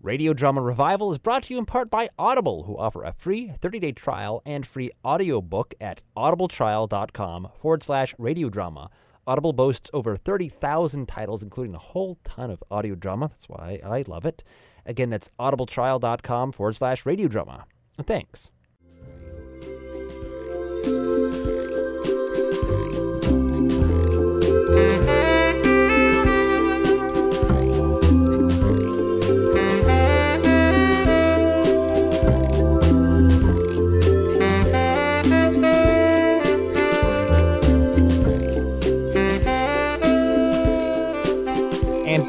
Radio Drama Revival is brought to you in part by Audible, who offer a free 30-day trial and free audiobook at audibletrial.com forward slash radiodrama. Audible boasts over 30,000 titles, including a whole ton of audio drama. That's why I love it. Again, that's audibletrial.com forward slash radiodrama. Thanks.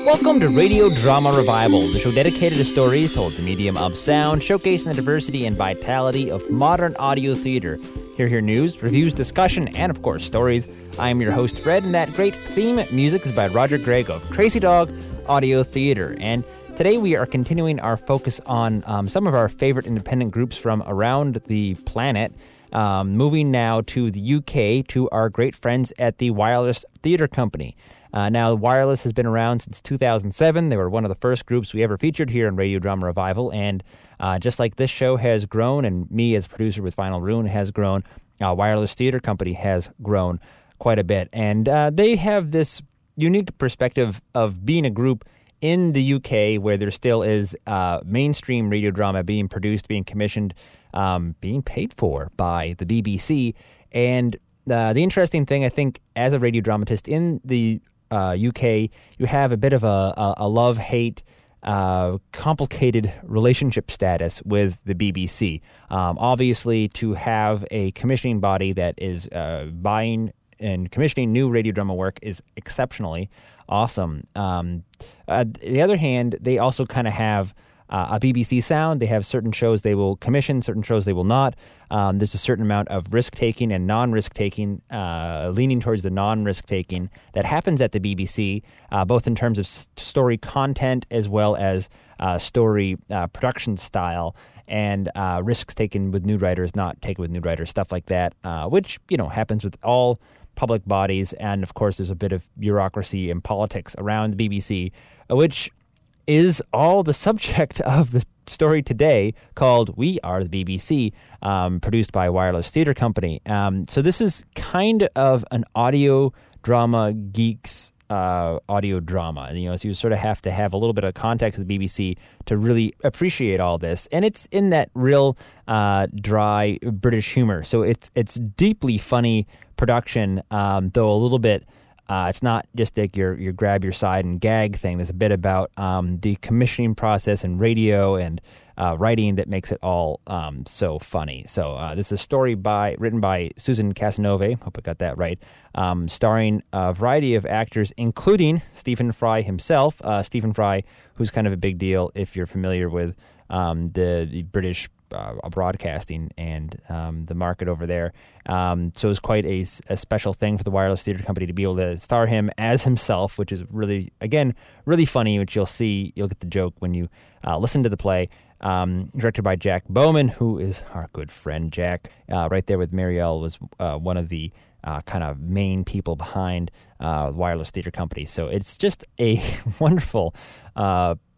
Welcome to Radio Drama Revival, the show dedicated to stories told the medium of sound, showcasing the diversity and vitality of modern audio theater. Here, hear news, reviews, discussion, and of course, stories. I am your host, Fred, and that great theme music is by Roger Gregg of Crazy Dog Audio Theater. And today we are continuing our focus on um, some of our favorite independent groups from around the planet. Um, moving now to the UK to our great friends at the Wireless Theater Company. Uh, now, Wireless has been around since 2007. They were one of the first groups we ever featured here in Radio Drama Revival. And uh, just like this show has grown, and me as producer with Final Rune has grown, uh, Wireless Theater Company has grown quite a bit. And uh, they have this unique perspective of being a group in the UK where there still is uh, mainstream radio drama being produced, being commissioned, um, being paid for by the BBC. And uh, the interesting thing, I think, as a radio dramatist in the uh, UK, you have a bit of a, a, a love hate. Uh, complicated relationship status with the BBC. Um, obviously, to have a commissioning body that is uh, buying and commissioning new radio drama work is exceptionally awesome. Um, uh, the other hand, they also kind of have uh, a BBC sound. They have certain shows they will commission, certain shows they will not. Um, there's a certain amount of risk taking and non risk taking, uh, leaning towards the non risk taking that happens at the BBC, uh, both in terms of s- story content as well as uh, story uh, production style. And uh, risks taken with new writers, not taken with new writers, stuff like that, which you know happens with all public bodies. And of course, there's a bit of bureaucracy and politics around the BBC, which is all the subject of the story today called We Are the BBC, um, produced by Wireless Theater Company. Um, so, this is kind of an audio drama geeks. Uh, audio drama, you know, so you sort of have to have a little bit of context of the BBC to really appreciate all this, and it's in that real uh, dry British humor. So it's it's deeply funny production, um, though a little bit uh, it's not just like your your grab your side and gag thing. There's a bit about um, the commissioning process and radio and uh, writing that makes it all um, so funny. So uh, this is a story by written by Susan Casanova. Hope I got that right. Um, starring a variety of actors, including Stephen Fry himself. Uh, Stephen Fry, who's kind of a big deal if you're familiar with um, the, the British uh, broadcasting and um, the market over there. Um, so it was quite a, a, special thing for the Wireless Theater Company to be able to star him as himself, which is really, again, really funny, which you'll see, you'll get the joke when you uh, listen to the play. Um, directed by Jack Bowman, who is our good friend Jack. Uh, right there with Mariele was uh, one of the uh, kind of main people behind uh, Wireless Theater Company. So it's just a wonderful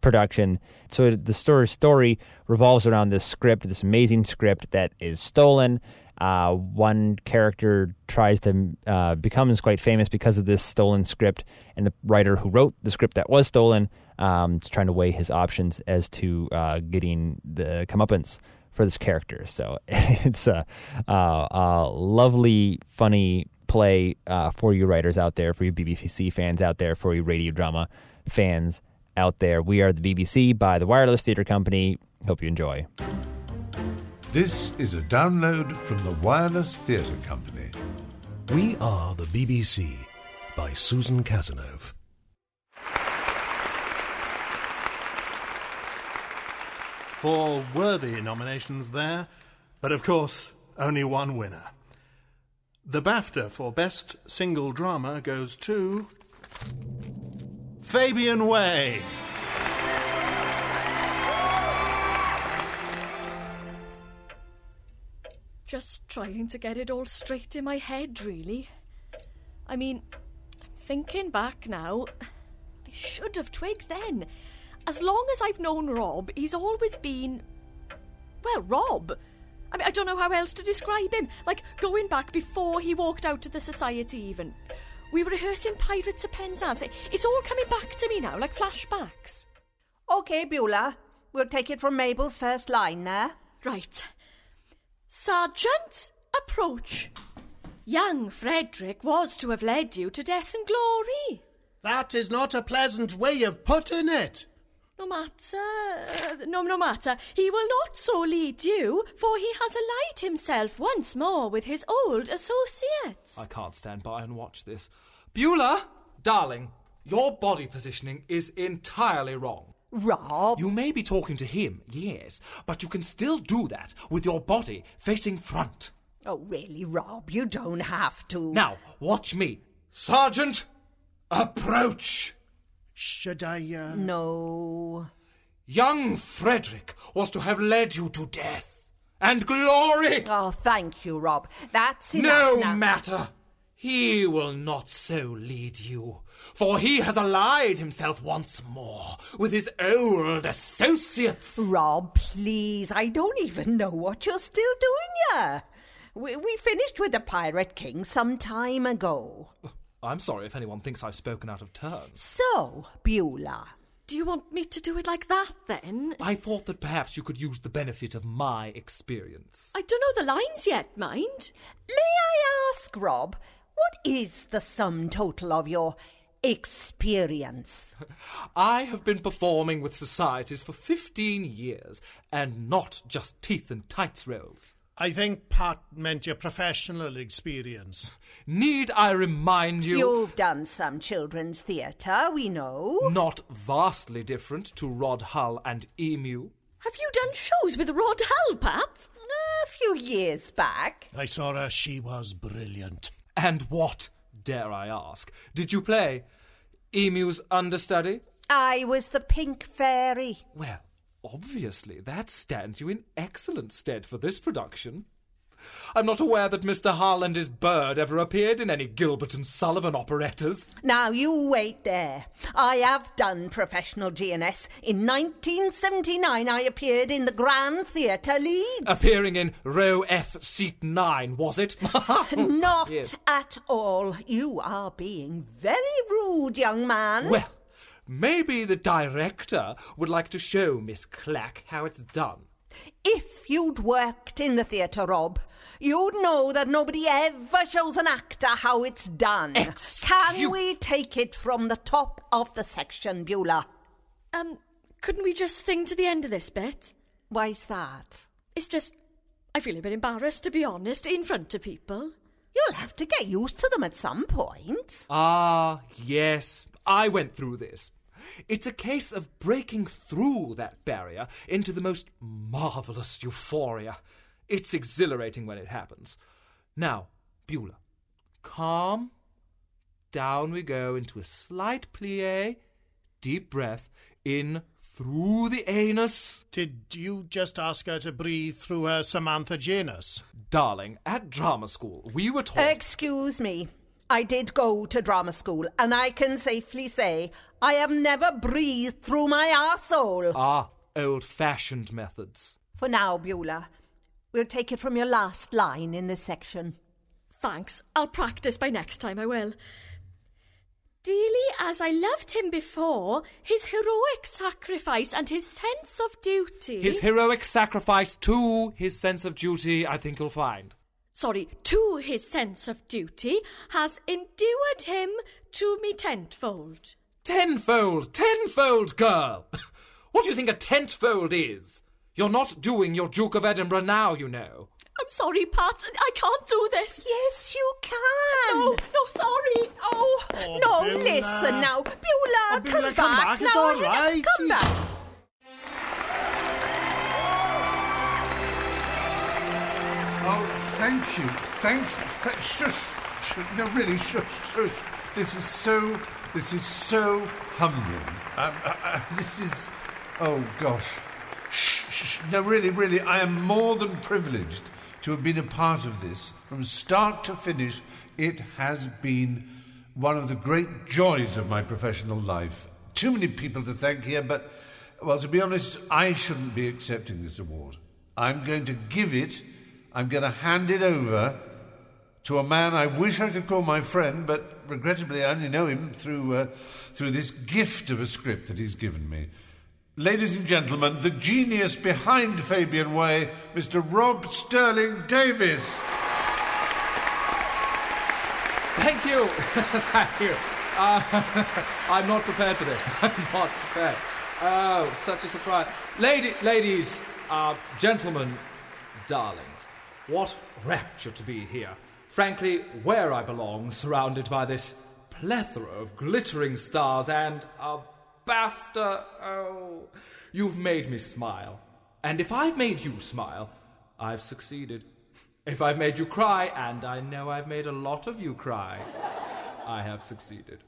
production. So the story story revolves around this script, this amazing script that is stolen. Uh, one character tries to uh, becomes quite famous because of this stolen script, and the writer who wrote the script that was stolen um, is trying to weigh his options as to uh, getting the comeuppance for this character. So it's a, a, a lovely, funny play uh, for you writers out there, for you BBC fans out there, for you radio drama fans out there. We are the BBC by the Wireless Theatre Company. Hope you enjoy. This is a download from the Wireless Theatre Company. We are the BBC by Susan Casanova. Four worthy nominations there, but of course, only one winner. The BAFTA for Best Single Drama goes to. Fabian Way. Just trying to get it all straight in my head, really. I mean, I'm thinking back now, I should have twigged then. as long as I've known Rob, he's always been. Well, Rob. I mean, I don't know how else to describe him. Like, going back before he walked out to the society, even. We were rehearsing Pirates of Penzance. It's all coming back to me now, like flashbacks. OK, Beulah. We'll take it from Mabel's first line there. Right. Sergeant, approach. Young Frederick was to have led you to death and glory. That is not a pleasant way of putting it. No matter, uh, no, no matter. He will not so lead you, for he has allied himself once more with his old associates. I can't stand by and watch this. Beulah, darling, your body positioning is entirely wrong. Rob. You may be talking to him, yes, but you can still do that with your body facing front. Oh, really, Rob? You don't have to. Now, watch me. Sergeant, approach! Should I, uh... No. Young Frederick was to have led you to death and glory. Oh, thank you, Rob. That's enough No now. matter. He will not so lead you, for he has allied himself once more with his old associates. Rob, please. I don't even know what you're still doing here. We, we finished with the Pirate King some time ago. I'm sorry if anyone thinks I've spoken out of turn. So, Beulah. Do you want me to do it like that then? I thought that perhaps you could use the benefit of my experience. I don't know the lines yet, mind. May I ask, Rob, what is the sum total of your experience? I have been performing with societies for 15 years, and not just teeth and tights roles. I think Pat meant your professional experience. Need I remind you? You've done some children's theatre, we know. Not vastly different to Rod Hull and Emu. Have you done shows with Rod Hull, Pat? A few years back. I saw her, she was brilliant. And what, dare I ask, did you play? Emu's understudy? I was the pink fairy. Well, obviously, that stands you in excellent stead for this production. I'm not aware that Mr. Hull and his bird ever appeared in any Gilbert and Sullivan operettas. Now you wait there. I have done professional G&S. In 1979, I appeared in the Grand Theatre Leeds. Appearing in row F, seat 9, was it? Not Yes. at all. You are being very rude, young man. Well, maybe the director would like to show Miss Clack how it's done. If you'd worked in the theatre, Rob, you'd know that nobody ever shows an actor how it's done. Excuse- Can we take it from the top of the section, Beulah? Um, couldn't we just sing to the end of this bit? Why's that? It's just. I feel a bit embarrassed, to be honest, in front of people. You'll have to get used to them at some point. Ah, yes, I went through this. It's a case of breaking through that barrier into the most marvelous euphoria. It's exhilarating when it happens. Now, Beulah, calm. Down we go into a slight plie. Deep breath. In through the anus. Did you just ask her to breathe through her Samantha Janus? Darling, at drama school, we were taught. Excuse me. I did go to drama school, and I can safely say I have never breathed through my arsehole. ah, old fashioned methods. For now, Beulah, we'll take it from your last line in this section. Thanks. I'll practice by next time, I will. Dearly as I loved him before, his heroic sacrifice and his sense of duty. His heroic sacrifice to his sense of duty, I think you'll find. Sorry, to his sense of duty, has endured him to me tenfold. Tenfold, tenfold, girl! What do you think a tenfold is? You're not doing your Duke of Edinburgh now, you know. I'm sorry, Pat. I can't do this. Yes, you can. No, no, sorry. Oh, Oh, no, Beulah. listen now. Beulah, Oh, come, Beulah, back. come back. It's now. all right. Come He's- back. Oh, thank you, thank you. Th- shush, shush, no, really, shush, shush. This is so, this is so humbling. Um, uh, uh, this is, oh gosh. Shh, shh. No, really, really, I am more than privileged to have been a part of this from start to finish. It has been one of the great joys of my professional life. Too many people to thank here, but Well, to be honest, I shouldn't be accepting this award. I'm going to give it, I'm going to hand it over to a man I wish I could call my friend, but regrettably I only know him through, uh, through this gift of a script that he's given me. Ladies and gentlemen, the genius behind Fabian Way, Mr. Rob Sterling Davis. Thank you. Thank you. Uh, I'm not prepared for this. I'm not prepared. Oh, such a surprise. Lady, ladies, uh, gentlemen, darlings, what rapture to be here. Frankly, where I belong, surrounded by this plethora of glittering stars and a BAFTA. Oh, you've made me smile. And if I've made you smile, I've succeeded. If I've made you cry, and I know I've made a lot of you cry, I have succeeded.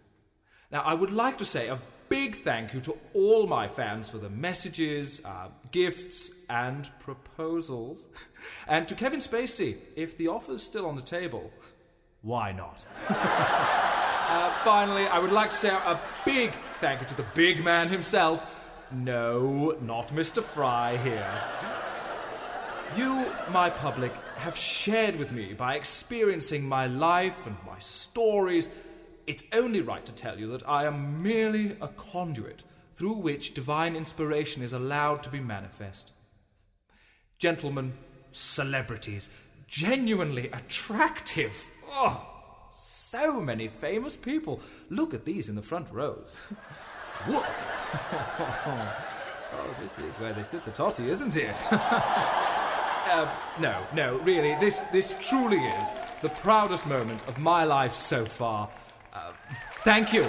Now, I would like to say a big thank you to all my fans for the messages, uh, gifts, and proposals. And to Kevin Spacey, if the offer's still on the table, why not? uh, finally, I would like to say a big thank you to the big man himself. No, not Mr. Fry here. You, my public, have shared with me by experiencing my life and my stories. It's only right to tell you that I am merely a conduit through which divine inspiration is allowed to be manifest. Gentlemen, celebrities, genuinely attractive. Oh, so many famous people. Look at these in the front rows. Woof! oh, this is where they sit the totty, isn't it? Uh, no, no, really, this, this truly is the proudest moment of my life so far. Thank you.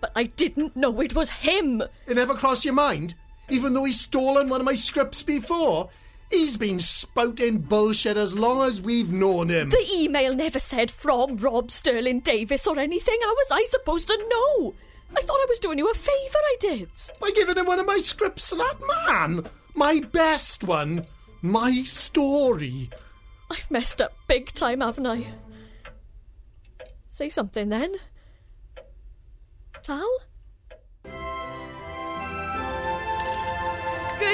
But I didn't know it was him. It never crossed your mind? Even though he's stolen one of my scripts before? He's been spouting bullshit as long as we've known him. The email never said from Rob Sterling Davis or anything. How was I supposed to know? I thought I was doing you a favour, I did. By giving him one of my scripts to that man. My best one. My story. I've messed up big time, haven't I? Say something then. Tal?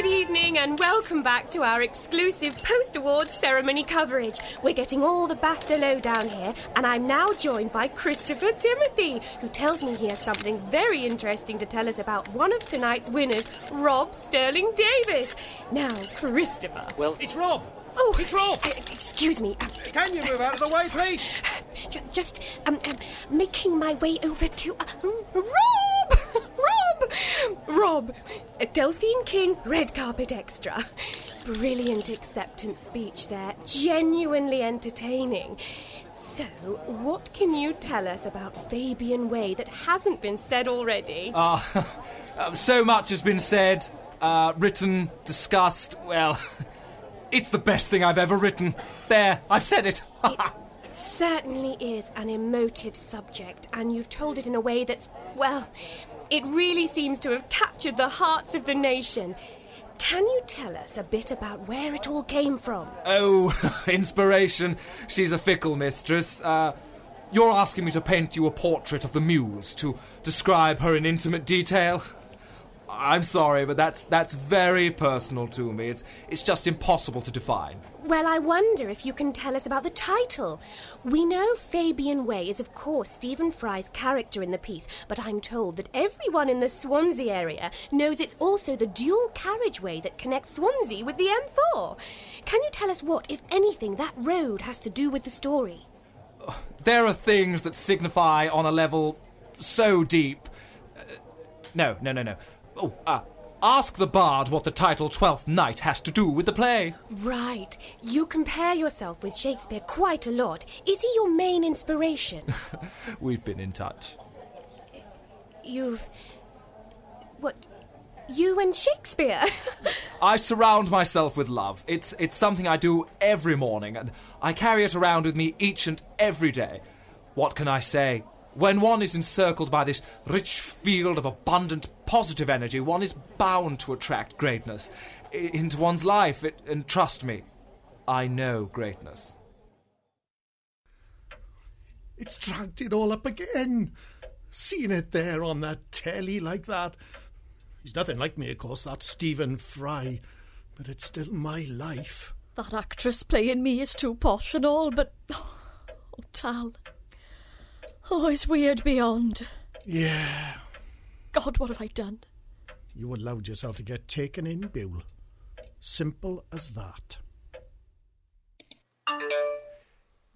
Good evening and welcome back to our exclusive post awards ceremony coverage. We're getting all the BAFTA lowdown here, and I'm now joined by Christopher Timothy, who tells me he has something very interesting to tell us about one of tonight's winners, Rob Sterling Davis. Now, Christopher. Well, it's Rob. Oh, It's Rob. uh, excuse me. uh, Can you move out of the way, please? just um, um, making my way over to uh, Rob. Rob. Delphine King red carpet extra. Brilliant acceptance speech there. Genuinely entertaining. So, what can you tell us about Fabian Way that hasn't been said already? Uh, so much has been said, uh, written, discussed. Well, it's the best thing I've ever written. There, I've said it. certainly is an emotive subject, and you've told it in a way that's, well, it really seems to have captured the hearts of the nation. Can you tell us a bit about where it all came from? oh, inspiration. She's a fickle mistress. Uh, you're asking me to paint you a portrait of the muse, to describe her in intimate detail? I'm sorry, but that's that's very personal to me. It's it's just impossible to define. Well, I wonder if you can tell us about the title. We know Fabian Way is, of course, Stephen Fry's character in the piece, but I'm told that everyone in the Swansea area knows it's also the dual carriageway that connects Swansea with the M4. Can you tell us what, if anything, that road has to do with the story? There are things that signify on a level so deep. Uh, no, no, no, no. Oh, uh, ask the bard what the title Twelfth Night has to do with the play. Right. You compare yourself with Shakespeare quite a lot. Is he your main inspiration? We've been in touch. You've. What? You and Shakespeare? I surround myself with love. It's it's something I do every morning, and I carry it around with me each and every day. What can I say? When one is encircled by this rich field of abundant positive energy, one is bound to attract greatness. into one's life. It, and trust me, I know greatness. It's dragged it all up again. Seeing it there on that telly like that. He's nothing like me, of course, that Stephen Fry, but it's still my life. That actress playing me is too posh and all, but. Oh, Tal. Oh, it's weird beyond. Yeah, God, what have I done? you allowed yourself to get taken in, Buell. Simple as that.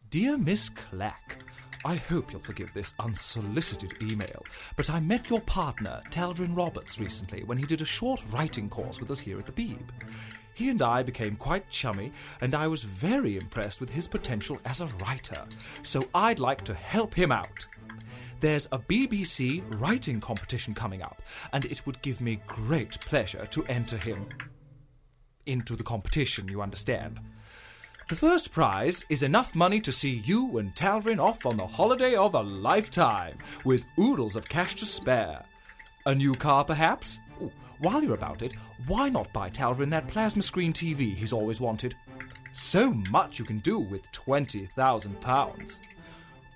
Dear Miss Clack, I hope you'll forgive this unsolicited email, but I met your partner, Talvin Roberts, recently when he did a short writing course with us here at the Beeb. He and I became quite chummy, and I was very impressed with his potential as a writer, so I'd like to help him out. There's a BBC writing competition coming up, and it would give me great pleasure to enter him into the competition, you understand. The first prize is enough money to see you and Talvin off on the holiday of a lifetime, with oodles of cash to spare. A new car, perhaps? Ooh, while you're about it, why not buy Talvin that plasma screen TV he's always wanted? So much you can do with £20,000.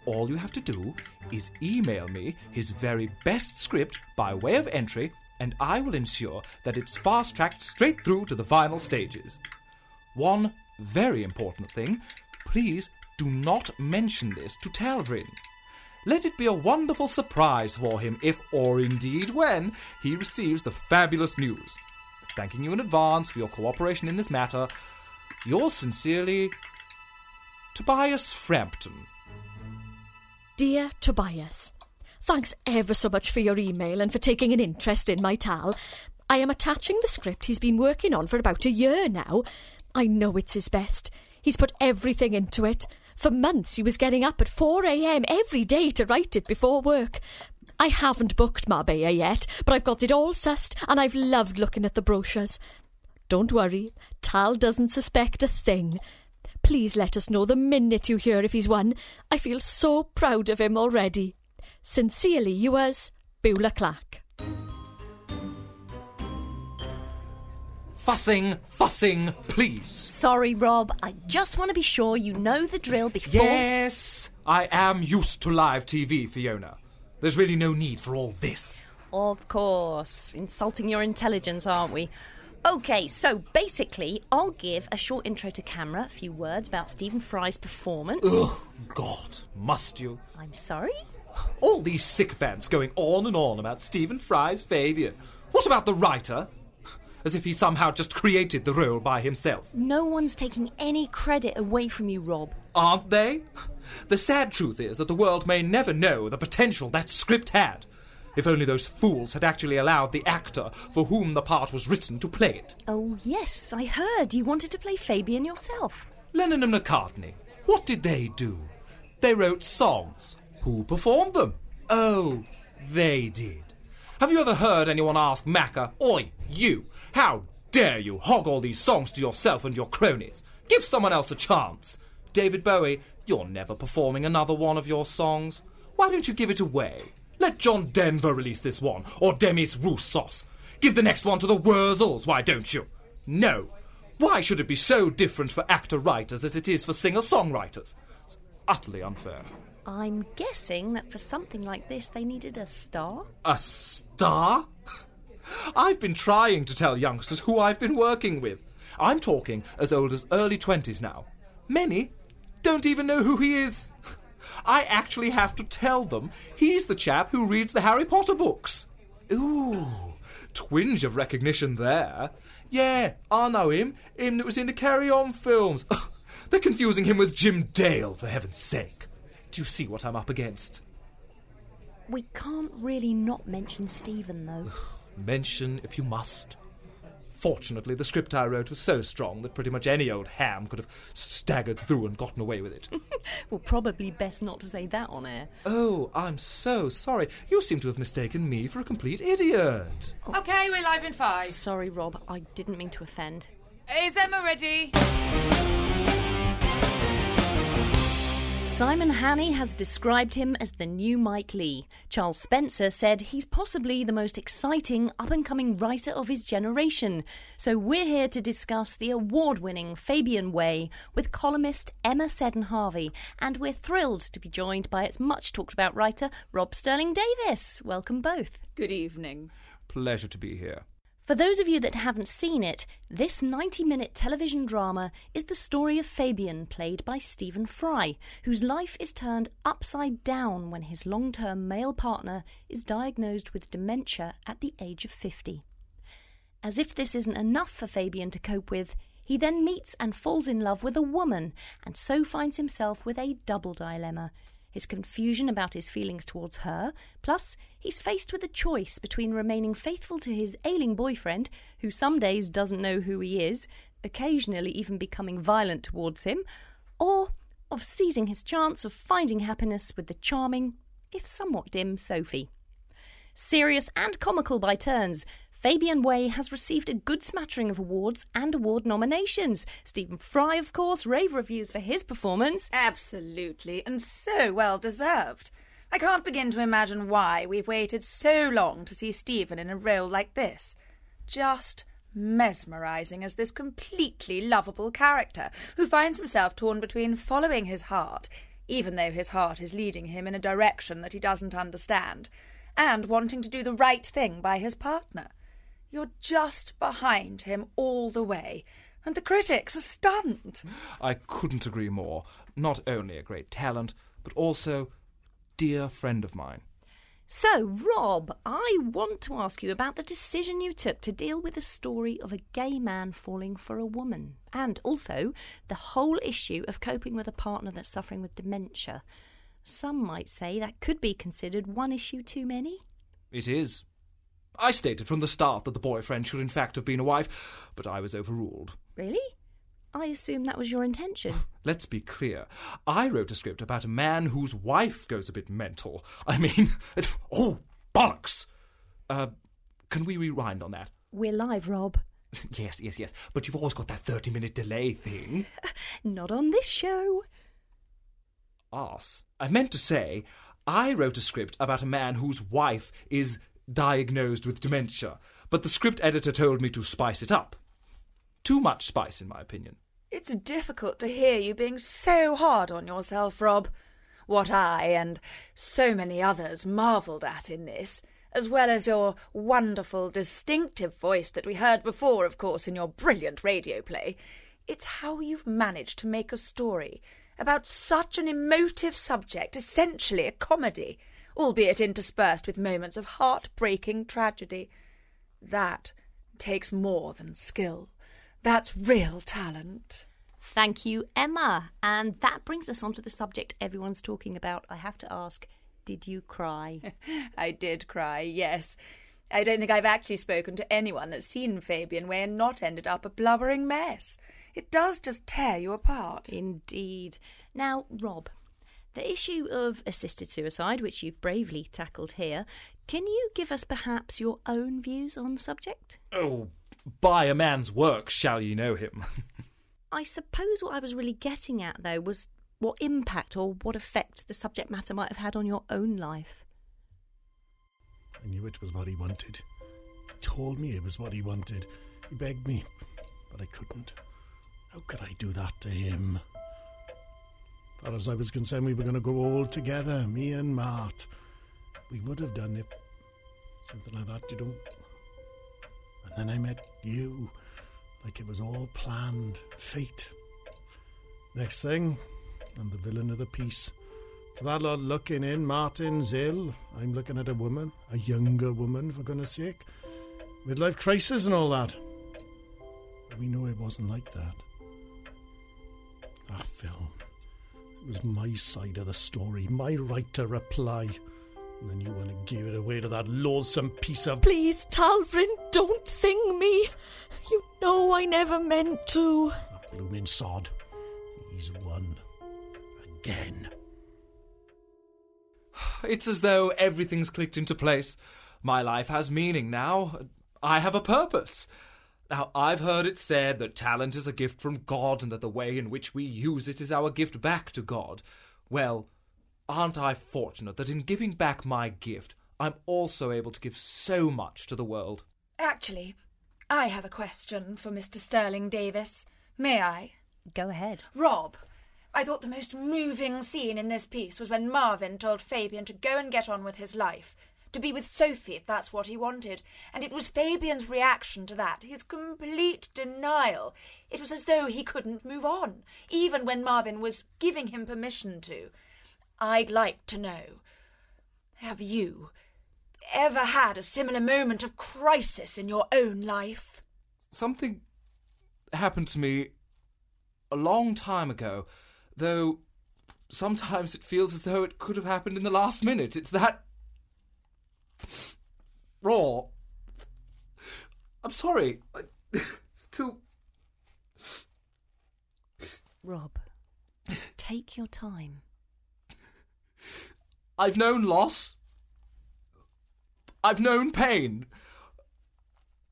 All you have to do is email me his very best script by way of entry, and I will ensure that it's fast tracked straight through to the final stages. One very important thing please do not mention this to Talvin. Let it be a wonderful surprise for him if, or indeed when, he receives the fabulous news. Thanking you in advance for your cooperation in this matter, yours sincerely, Tobias Frampton. Dear Tobias, thanks ever so much for your email and for taking an interest in my Tal. I am attaching the script he's been working on for about a year now. I know it's his best. He's put everything into it. For months he was getting up at 4 a.m. every day to write it before work. I haven't booked Marbella yet, but I've got it all sussed and I've loved looking at the brochures. Don't worry, Tal doesn't suspect a thing. Please let us know the minute you hear if he's won. I feel so proud of him already. Sincerely yours, Beulah Clack. Fussing, fussing, please. Sorry, Rob. I just want to be sure you know the drill before. Yes, I am used to live TV, Fiona. There's really no need for all this. Of course. Insulting your intelligence, aren't we? Okay, so basically, I'll give a short intro to camera, a few words about Stephen Fry's performance. Ugh, God, must you? I'm sorry? All these sycophants going on and on about Stephen Fry's Fabian. What about the writer? As if he somehow just created the role by himself. No one's taking any credit away from you, Rob. Aren't they? The sad truth is that the world may never know the potential that script had. If only those fools had actually allowed the actor for whom the part was written to play it. Oh, yes, I heard you wanted to play Fabian yourself. Lennon and McCartney, what did they do? They wrote songs. Who performed them? Oh, they did. Have you ever heard anyone ask Macca, Oi, you, how dare you hog all these songs to yourself and your cronies? Give someone else a chance. David Bowie, you're never performing another one of your songs. Why don't you give it away? Let John Denver release this one, or Demis Roussos. Give the next one to the Wurzels, why don't you? No. Why should it be so different for actor writers as it is for singer songwriters? It's utterly unfair. I'm guessing that for something like this, they needed a star. A star? I've been trying to tell youngsters who I've been working with. I'm talking as old as early 20s now. Many don't even know who he is. I actually have to tell them he's the chap who reads the Harry Potter books. Ooh, twinge of recognition there. Yeah, I know him. Him that was in the Carry On films. Ugh, they're confusing him with Jim Dale, for heaven's sake. Do you see what I'm up against? We can't really not mention Stephen, though. Mention if you must. Fortunately, the script I wrote was so strong that pretty much any old ham could have staggered through and gotten away with it. well, probably best not to say that on air. oh, I'm so sorry. You seem to have mistaken me for a complete idiot. Okay, we're live in five. Sorry, Rob. I didn't mean to offend. Is Emma ready? Simon Hannay has described him as the new Mike Leigh. Charles Spencer said he's possibly the most exciting up and coming writer of his generation. So we're here to discuss the award winning Fabian Way with columnist Emma Seddon Harvey, and we're thrilled to be joined by its much talked about writer Rob Sterling Davis. Welcome both. Good evening. Pleasure to be here. For those of you that haven't seen it, this 90 minute television drama is the story of Fabian, played by Stephen Fry, whose life is turned upside down when his long term male partner is diagnosed with dementia at the age of 50. As if this isn't enough for Fabian to cope with, he then meets and falls in love with a woman, and so finds himself with a double dilemma his confusion about his feelings towards her, plus he's faced with a choice between remaining faithful to his ailing boyfriend, who some days doesn't know who he is, occasionally even becoming violent towards him, or of seizing his chance of finding happiness with the charming, if somewhat dim, Sophie. Serious and comical by turns, Fabian Way has received a good smattering of awards and award nominations. Stephen Fry, of course, rave reviews for his performance. Absolutely, and so well deserved. I can't begin to imagine why we've waited so long to see Stephen in a role like this. Just mesmerising as this completely lovable character who finds himself torn between following his heart, even though his heart is leading him in a direction that he doesn't understand, and wanting to do the right thing by his partner. You're just behind him all the way, and the critics are stunned. I couldn't agree more. Not only a great talent, but also a dear friend of mine. So, Rob, I want to ask you about the decision you took to deal with the story of a gay man falling for a woman, and also the whole issue of coping with a partner that's suffering with dementia. Some might say that could be considered one issue too many. It is. I stated from the start that the boyfriend should in fact have been a wife, but I was overruled. Really? I assume that was your intention. Let's be clear. I wrote a script about a man whose wife goes a bit mental. I mean, it's, oh, bollocks! Uh, can we rewind on that? We're live, Rob. yes, yes, yes. But you've always got that 30 minute delay thing. Not on this show. Arse. I meant to say, I wrote a script about a man whose wife is diagnosed with dementia, but the script editor told me to spice it up. Too much spice, in my opinion. It's difficult to hear you being so hard on yourself, Rob. What I and so many others marvelled at in this, as well as your wonderful, distinctive voice that we heard before, of course, in your brilliant radio play, it's how you've managed to make a story about such an emotive subject, essentially a comedy, albeit interspersed with moments of heartbreaking tragedy. That takes more than skill. That's real talent. Thank you, Emma. And that brings us on to the subject everyone's talking about. I have to ask, did you cry? I did cry, yes. I don't think I've actually spoken to anyone that's seen Fabian Way and not ended up a blubbering mess. It does just tear you apart. Indeed. Now, Rob, the issue of assisted suicide, which you've bravely tackled here, can you give us perhaps your own views on the subject? Oh, by a man's work shall ye know him. I suppose what I was really getting at, though, was what impact or what effect the subject matter might have had on your own life. I knew it was what he wanted. He told me it was what he wanted. He begged me, but I couldn't. How could I do that to him? Far as I was concerned, we were going to grow old together, me and Mart. We would have done if something like that, you know. And then I met you, like it was all planned, fate. Next thing, I'm the villain of the piece. To that lot looking in, Martin's ill. I'm looking at a woman, a younger woman, for goodness sake. Midlife crisis and all that. We know it wasn't like that. Ah, that film. It was my side of the story, my right to reply. And then you want to give it away to that loathsome piece of. Please, Talvin, don't thing me. You know I never meant to. That blooming sod. He's won. Again. It's as though everything's clicked into place. My life has meaning now. I have a purpose. Now, I've heard it said that talent is a gift from God and that the way in which we use it is our gift back to God. Well, aren't I fortunate that in giving back my gift, I'm also able to give so much to the world? Actually, I have a question for Mr. Sterling Davis. May I? Go ahead. Rob, I thought the most moving scene in this piece was when Marvin told Fabian to go and get on with his life, to be with Sophie if that's what he wanted. And it was Fabian's reaction to that, his complete denial. It was as though he couldn't move on, even when Marvin was giving him permission to. I'd like to know have you ever had a similar moment of crisis in your own life? Something happened to me a long time ago, though sometimes it feels as though it could have happened in the last minute. It's that. Raw. I'm sorry. I- It's too. Rob, take your time. I've known loss. I've known pain.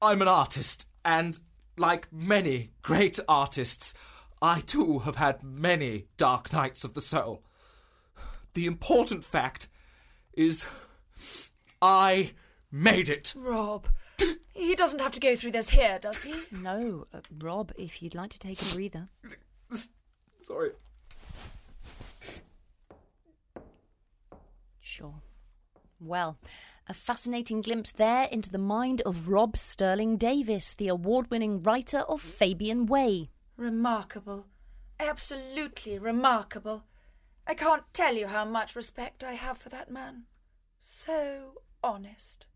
I'm an artist, and like many great artists, I too have had many dark nights of the soul. The important fact is, I made it. Rob, he doesn't have to go through this here, does he? No, uh, Rob, if you'd like to take a breather. Sorry. Sure. Well, a fascinating glimpse there into the mind of Rob Sterling Davis, the award winning writer of Fabian Way. Remarkable. Absolutely remarkable. I can't tell you how much respect I have for that man. So honest.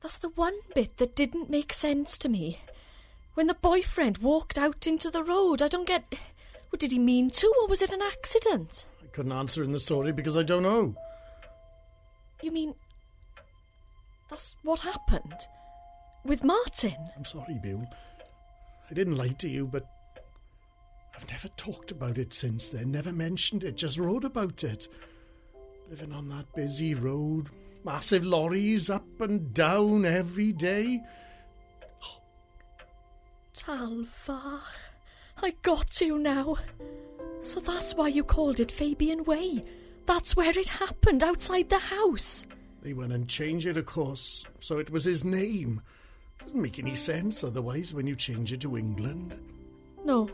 That's the one bit that didn't make sense to me. When the boyfriend walked out into the road, I don't get. What did he mean to, or was it an accident? I couldn't answer in the story because I don't know. You mean. That's what happened? With Martin? I'm sorry, Buell. I didn't lie to you, but I've never talked about it since then. Never mentioned it, just wrote about it. Living on that busy road, massive lorries up and down every day. Talvar. I got you now. So that's why you called it Fabian Way. That's where it happened, outside the house. They went and changed it, of course, so it was his name. Doesn't make any sense otherwise when you change it to England. No.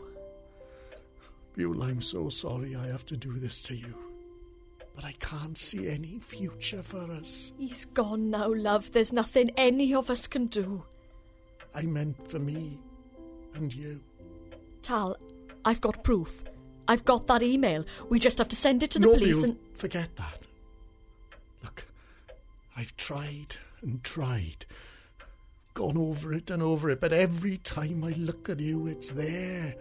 Buell, I'm so sorry I have to do this to you. But I can't see any future for us. He's gone now, love. There's nothing any of us can do. I meant for me and you. Tal, I've got proof. I've got that email. We just have to send it to the no, police and. forget that. Look, I've tried and tried. Gone over it and over it, but every time I look at you, it's there.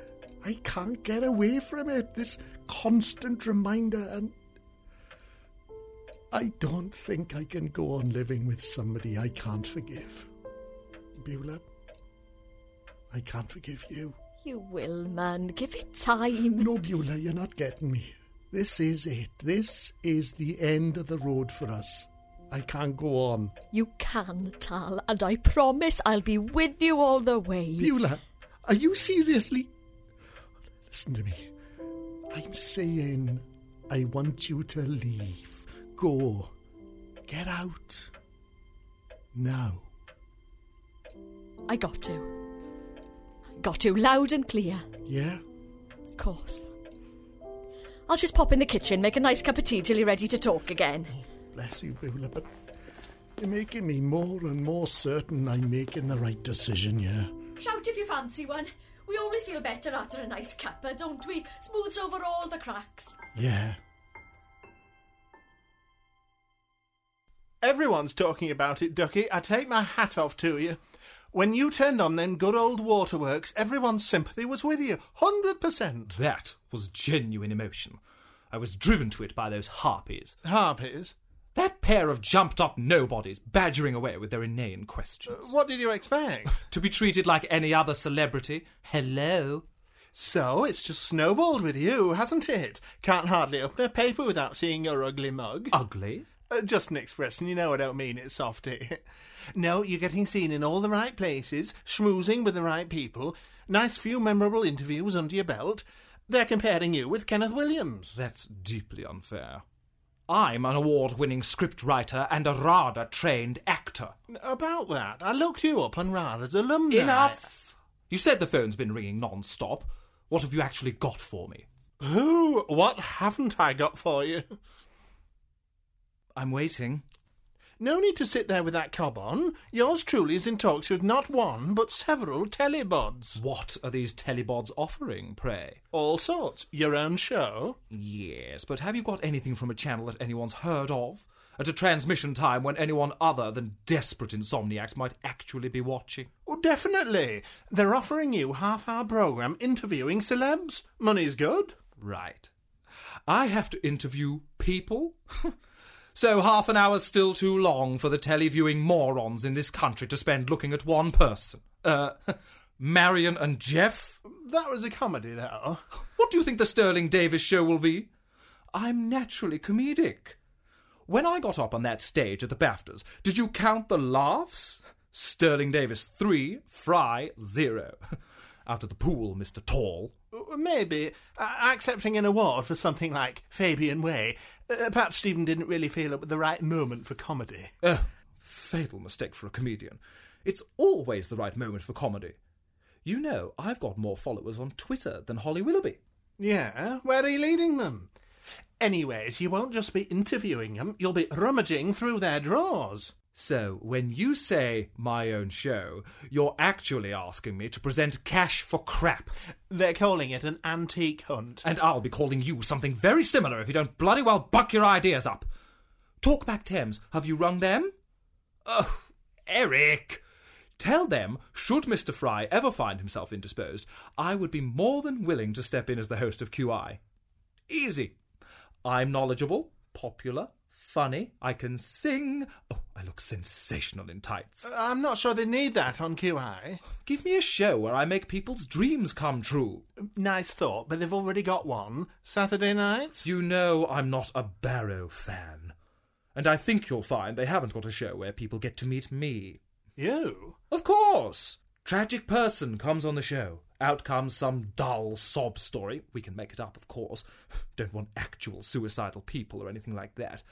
I can't get away from it. This constant reminder, and I don't think I can go on living with somebody I can't forgive. Beulah, I can't forgive you. You will, man. Give it time. No, Beulah, you're not getting me. This is it. This is the end of the road for us. I can't go on. You can, Tal, and I promise I'll be with you all the way. Beulah, are you seriously? Listen to me. I'm saying I want you to leave. Go. Get out. Now. I got to. Got to, loud and clear. Yeah? Of course. I'll just pop in the kitchen, make a nice cup of tea till you're ready to talk again. Oh, bless you, Beulah, but you're making me more and more certain I'm making the right decision, yeah? Shout if you fancy one. We always feel better after a nice cuppa, don't we? Smooths over all the cracks. Yeah. Everyone's talking about it, Ducky. I take my hat off to you. When you turned on them good old waterworks, everyone's sympathy was with you. Hundred percent. That was genuine emotion. I was driven to it by those harpies. Harpies? That pair of jumped up nobodies badgering away with their inane questions. Uh, what did you expect? to be treated like any other celebrity. Hello. So it's just snowballed with you, hasn't it? Can't hardly open a paper without seeing your ugly mug. Ugly? Uh, just an expression, you know I don't mean it, softy. no, you're getting seen in all the right places, schmoozing with the right people, nice few memorable interviews under your belt. They're comparing you with Kenneth Williams. That's deeply unfair. I'm an award winning scriptwriter and a RADA trained actor. About that, I looked you up on RADA's alumni. Enough! You said the phone's been ringing non stop. What have you actually got for me? Who? What haven't I got for you? I'm waiting. No need to sit there with that cob on. Yours truly is in talks with not one, but several telebods. What are these telebods offering, pray? All sorts. Your own show? Yes, but have you got anything from a channel that anyone's heard of? At a transmission time when anyone other than desperate insomniacs might actually be watching? Oh, definitely. They're offering you half hour programme interviewing celebs. Money's good. Right. I have to interview people? So half an hour's still too long for the televiewing morons in this country to spend looking at one person. Uh, Marion and Geoff? That was a comedy, though. What do you think the Sterling Davis show will be? I'm naturally comedic. When I got up on that stage at the BAFTAs, did you count the laughs? Sterling Davis 3, Fry 0. Out of the pool, Mr. Tall. Maybe. Uh, accepting an award for something like Fabian Way. Uh, perhaps Stephen didn't really feel it was the right moment for comedy. Uh, fatal mistake for a comedian. It's always the right moment for comedy. You know, I've got more followers on Twitter than Holly Willoughby. Yeah? Where are you leading them? Anyways, you won't just be interviewing them, you'll be rummaging through their drawers. So, when you say my own show, you're actually asking me to present cash for crap. They're calling it an antique hunt. And I'll be calling you something very similar if you don't bloody well buck your ideas up. Talkback Thames, have you rung them? Oh, Eric! Tell them, should Mr. Fry ever find himself indisposed, I would be more than willing to step in as the host of QI. Easy. I'm knowledgeable, popular, funny, I can sing. Oh, I look sensational in tights. Uh, I'm not sure they need that on QI. Give me a show where I make people's dreams come true. Nice thought, but they've already got one. Saturday night? You know I'm not a Barrow fan. And I think you'll find they haven't got a show where people get to meet me. You? Of course! Tragic person comes on the show. Out comes some dull sob story. We can make it up, of course. Don't want actual suicidal people or anything like that.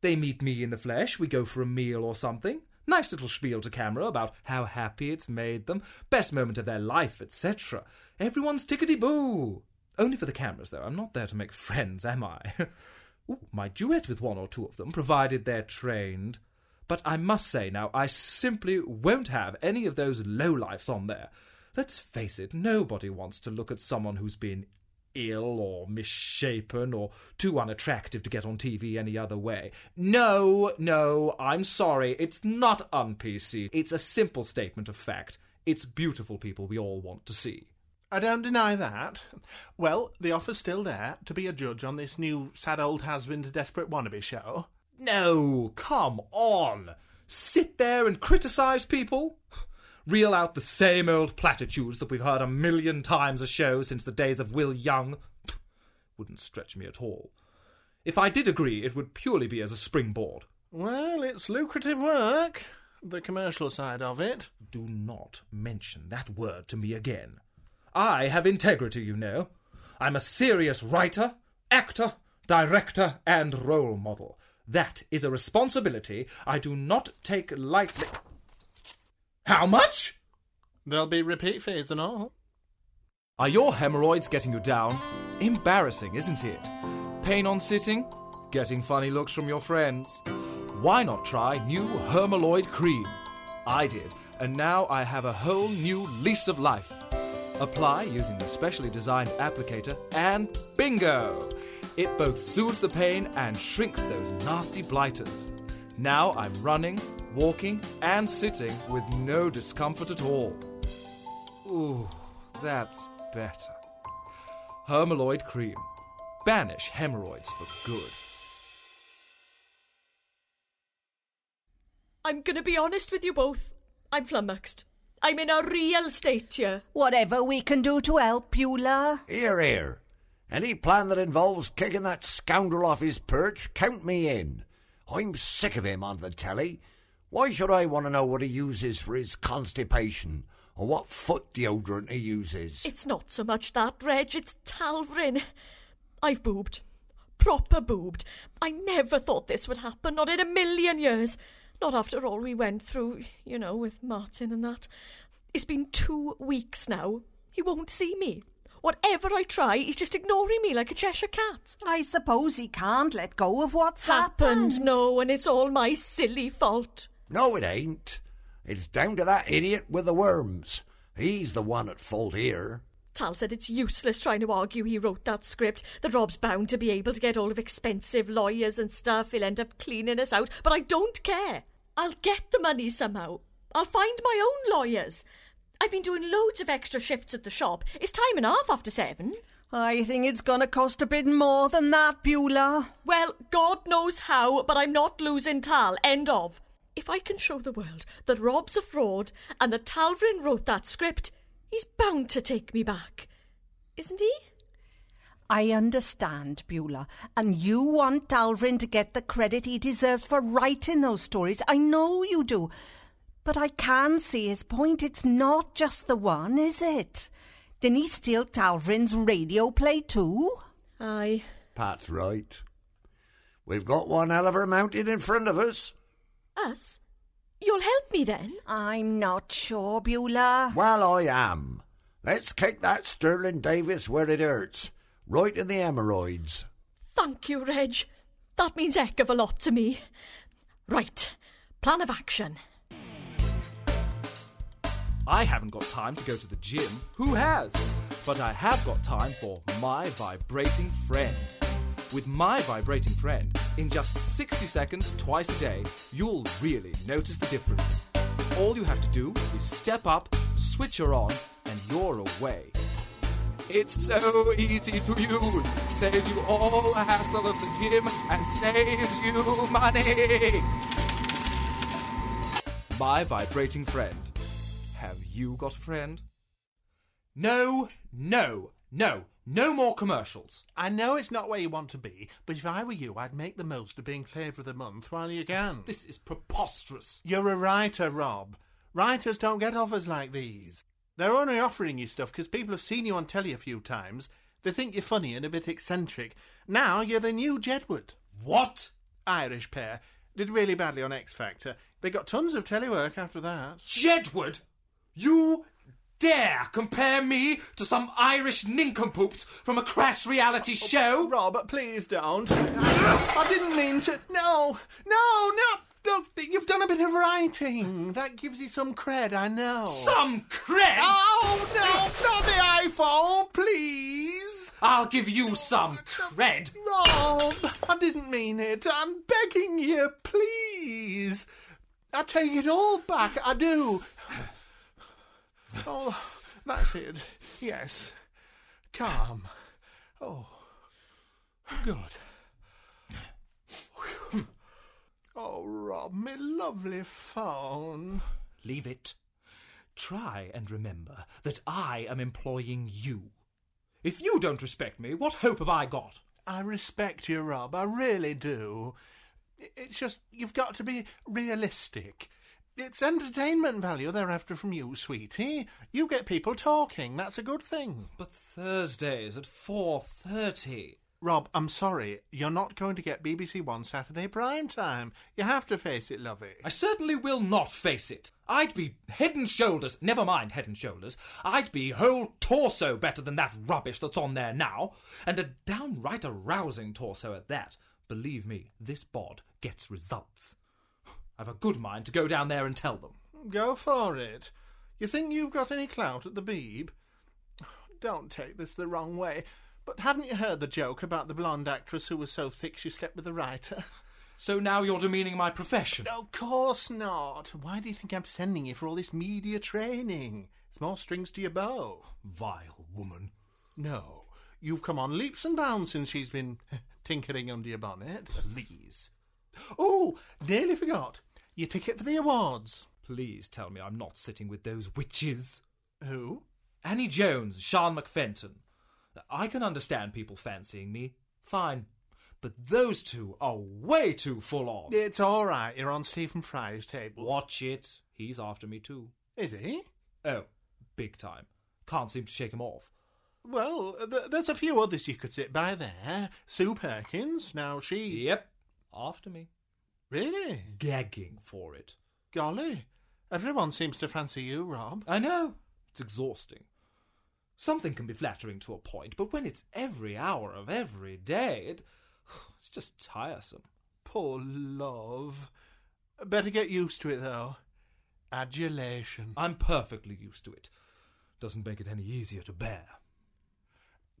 They meet me in the flesh, we go for a meal or something. Nice little spiel to camera about how happy it's made them, best moment of their life, etc. Everyone's tickety boo. Only for the cameras, though. I'm not there to make friends, am I? Ooh, my duet with one or two of them, provided they're trained. But I must say now, I simply won't have any of those lowlifes on there. Let's face it, nobody wants to look at someone who's been ill or misshapen or too unattractive to get on TV any other way. No, no, I'm sorry, it's not un-PC. It's a simple statement of fact. It's beautiful people we all want to see. I don't deny that. Well, the offer's still there to be a judge on this new sad old to desperate wannabe show. No, come on. Sit there and criticise people? Reel out the same old platitudes that we've heard a million times a show since the days of Will Young. Wouldn't stretch me at all. If I did agree, it would purely be as a springboard. Well, it's lucrative work, the commercial side of it. Do not mention that word to me again. I have integrity, you know. I'm a serious writer, actor, director, and role model. That is a responsibility I do not take lightly. How much? There'll be repeat fees and all. Are your hemorrhoids getting you down? Embarrassing, isn't it? Pain on sitting? Getting funny looks from your friends? Why not try new Hermaloid cream? I did, and now I have a whole new lease of life. Apply using the specially designed applicator, and bingo! It both soothes the pain and shrinks those nasty blighters. Now I'm running, walking, and sitting with no discomfort at all. Ooh, that's better. Hermaloid cream. Banish hemorrhoids for good. I'm gonna be honest with you both. I'm flummoxed. I'm in a real state here. Whatever we can do to help you, La. Here, here. Any plan that involves kicking that scoundrel off his perch, count me in. I'm sick of him on the telly. Why should I want to know what he uses for his constipation? or what foot deodorant he uses. It's not so much that, Reg, it's Talvrin. I've boobed. Proper boobed. I never thought this would happen, not in a million years. Not after all we went through, you know, with Martin and that. It's been two weeks now. He won't see me. Whatever I try, he's just ignoring me like a Cheshire cat. I suppose he can't let go of what's happened. happened. No, and it's all my silly fault. No, it ain't. It's down to that idiot with the worms. He's the one at fault here. Tal said it's useless trying to argue he wrote that script, that Rob's bound to be able to get all of expensive lawyers and stuff. He'll end up cleaning us out, but I don't care. I'll get the money somehow. I'll find my own lawyers. I've been doing loads of extra shifts at the shop. It's time and a half after seven. I think it's gonna cost a bit more than that, Beulah. Well, God knows how, but I'm not losing Tal. End of. If I can show the world that Rob's a fraud and that Talvrin wrote that script, he's bound to take me back. Isn't he? I understand, Beulah, and you want Dalvin to get the credit he deserves for writing those stories. I know you do. But I can see his point. It's not just the one, is it? Didn't he steal Talvrin's radio play too? Aye. Pat's right. We've got one hell of her mounted in front of us. Us? You'll help me then? I'm not sure, Beulah. Well, I am. Let's kick that Sterling Davis where it hurts, right in the hemorrhoids. Thank you, Reg. That means heck of a lot to me. Right. Plan of action. I haven't got time to go to the gym. Who has? But I have got time for My Vibrating Friend. With My Vibrating Friend, in just 60 seconds twice a day, you'll really notice the difference. All you have to do is step up, switch her on, and you're away. It's so easy to use. Saves you all the hassle of the gym and saves you money. My Vibrating Friend. Have you got a friend? No, no, no, no more commercials. I know it's not where you want to be, but if I were you, I'd make the most of being flavour of the month while you can. This is preposterous. You're a writer, Rob. Writers don't get offers like these. They're only offering you stuff because people have seen you on telly a few times. They think you're funny and a bit eccentric. Now you're the new Jedward. What? Irish pair. Did really badly on X Factor. They got tons of telework after that. Jedward? You dare compare me to some Irish nincompoops from a crass reality show? Rob, please don't. I didn't mean to. No, no, no. You've done a bit of writing. That gives you some cred, I know. Some cred? Oh, no, not the iPhone, please. I'll give you some cred. Rob, I didn't mean it. I'm begging you, please. I take it all back. I do. Oh, that's it. Yes. Calm. Oh, good. Oh, Rob, me lovely phone. Leave it. Try and remember that I am employing you. If you don't respect me, what hope have I got? I respect you, Rob. I really do. It's just you've got to be realistic. It's entertainment value they're after from you, sweetie. You get people talking. That's a good thing. But Thursdays at 4.30. Rob, I'm sorry. You're not going to get BBC One Saturday prime time. You have to face it, lovey. I certainly will not face it. I'd be head and shoulders, never mind head and shoulders, I'd be whole torso better than that rubbish that's on there now. And a downright arousing torso at that. Believe me, this bod gets results. I've a good mind to go down there and tell them. Go for it. You think you've got any clout at the Beeb? Don't take this the wrong way, but haven't you heard the joke about the blonde actress who was so thick she slept with the writer? So now you're demeaning my profession? Of course not. Why do you think I'm sending you for all this media training? It's more strings to your bow. Vile woman. No, you've come on leaps and bounds since she's been tinkering under your bonnet. Please. Oh, nearly forgot. Your ticket for the awards. Please tell me I'm not sitting with those witches. Who? Annie Jones, Sean McFenton. I can understand people fancying me. Fine. But those two are way too full on. It's all right. You're on Stephen Fry's table. Watch it. He's after me too. Is he? Oh, big time. Can't seem to shake him off. Well, th- there's a few others you could sit by there. Sue Perkins, now she. Yep, after me. Really? Gagging for it. Golly. Everyone seems to fancy you, Rob. I know. It's exhausting. Something can be flattering to a point, but when it's every hour of every day, it, it's just tiresome. Poor love. Better get used to it, though. Adulation. I'm perfectly used to it. Doesn't make it any easier to bear.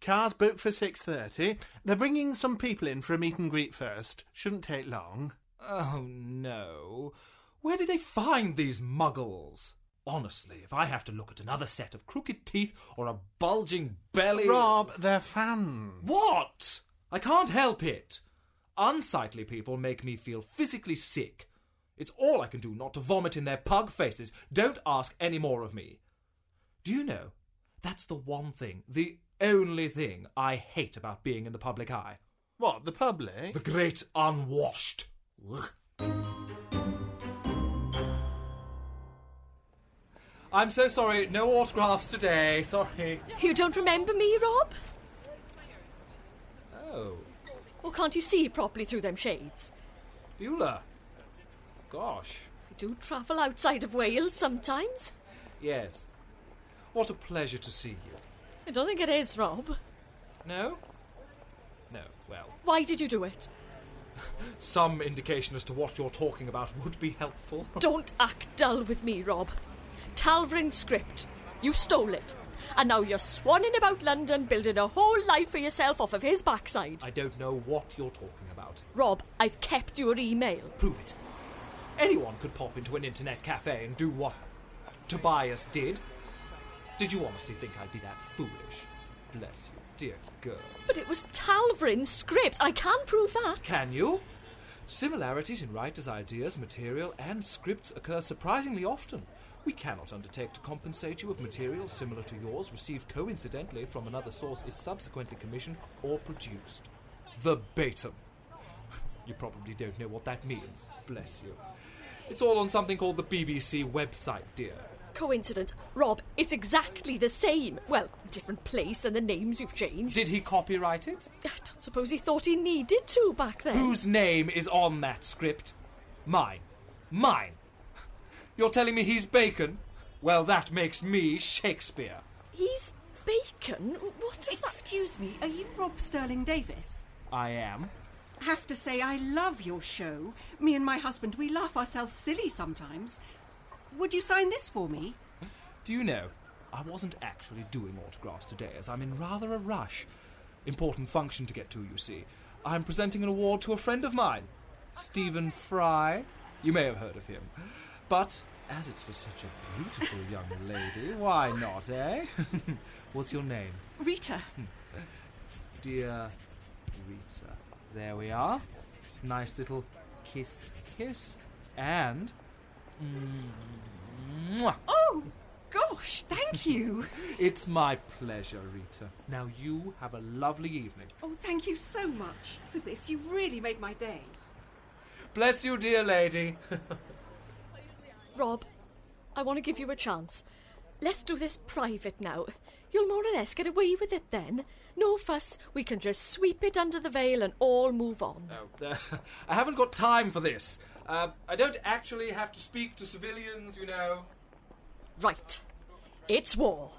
Car's booked for 6.30. They're bringing some people in for a meet and greet first. Shouldn't take long. Oh, no. Where did they find these muggles? Honestly, if I have to look at another set of crooked teeth or a bulging belly. Rob, they're fans. What? I can't help it. Unsightly people make me feel physically sick. It's all I can do not to vomit in their pug faces. Don't ask any more of me. Do you know? That's the one thing, the only thing I hate about being in the public eye. What, the public? The great unwashed. I'm so sorry, no autographs today, sorry. You don't remember me, Rob? Oh, Or can't you see properly through them shades? Beulah. Gosh, I do travel outside of Wales sometimes. yes. What a pleasure to see you. I don't think it is, Rob. No? No, well, Why did you do it? Some indication as to what you're talking about would be helpful. Don't act dull with me, Rob. Talvrin script. You stole it. And now you're swanning about London, building a whole life for yourself off of his backside. I don't know what you're talking about. Rob, I've kept your email. Prove it. Anyone could pop into an internet cafe and do what Tobias did. Did you honestly think I'd be that foolish? Bless you, dear girl. But it was Talvrin's script. I can prove that. Can you? Similarities in writers' ideas, material, and scripts occur surprisingly often. We cannot undertake to compensate you if material similar to yours, received coincidentally from another source, is subsequently commissioned or produced. Verbatim. You probably don't know what that means. Bless you. It's all on something called the BBC website, dear. Coincidence. Rob, it's exactly the same. Well, different place and the names you've changed. Did he copyright it? I don't suppose he thought he needed to back then. Whose name is on that script? Mine. Mine. You're telling me he's Bacon? Well, that makes me Shakespeare. He's Bacon? What does Excuse me, are you Rob Sterling Davis? I am. Have to say, I love your show. Me and my husband, we laugh ourselves silly sometimes. Would you sign this for me? Do you know, I wasn't actually doing autographs today as I'm in rather a rush. Important function to get to, you see. I'm presenting an award to a friend of mine, Stephen Fry. You may have heard of him. But as it's for such a beautiful young lady, why not, eh? What's your name? Rita. Dear Rita. There we are. Nice little kiss, kiss. And. Mwah. Oh, gosh, thank you. It's my pleasure, Rita. Now you have a lovely evening. oh, thank you so much for this. You've really made my day. Bless you, dear lady. Rob, I want to give you a chance. Let's do this private now. You'll more or less get away with it then. No fuss. We can just sweep it under the veil and all move on. Uh, I haven't got time for this. Uh, I don't actually have to speak to civilians, you know. Right. It's war.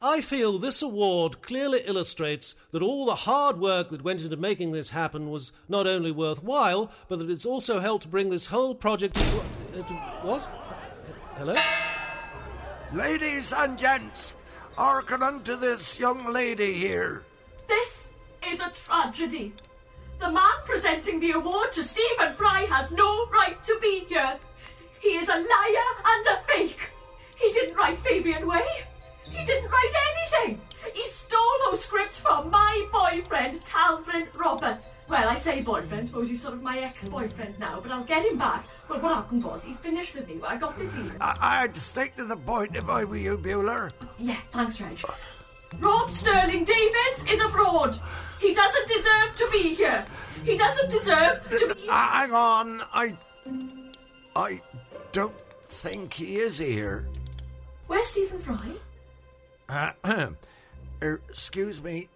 I feel this award clearly illustrates that all the hard work that went into making this happen was not only worthwhile, but that it's also helped bring this whole project to. uh, to- what? Hello? Ladies and gents, hearken unto this young lady here. This is a tragedy. The man presenting the award to Stephen Fry has no right to be here. He is a liar and a fake. He didn't write Fabian Way. He didn't write anything. He stole those scripts from my boyfriend, Talvin Roberts. Well, I say boyfriend, suppose he's sort of my ex-boyfriend now, but I'll get him back. Well, what happened was he finished with me. I got this email. I- I'd stick to the point if I were you, Beulah. Yeah, thanks, Reg. Rob Sterling Davis is a fraud. He doesn't deserve to be here. He doesn't deserve to be. Uh, hang on, I. I don't think he is here. Where's Stephen Fry? Uh, er, excuse me,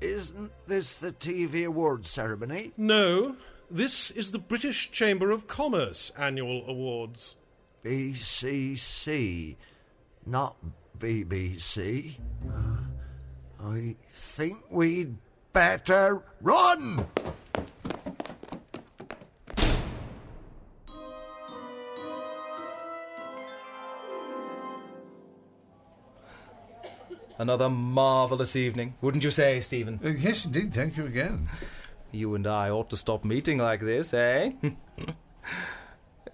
isn't this the TV awards ceremony? No, this is the British Chamber of Commerce annual awards. BCC, not BBC. Uh, I think we'd better run! Another marvellous evening, wouldn't you say, Stephen? Uh, yes, indeed. Thank you again. You and I ought to stop meeting like this, eh? uh,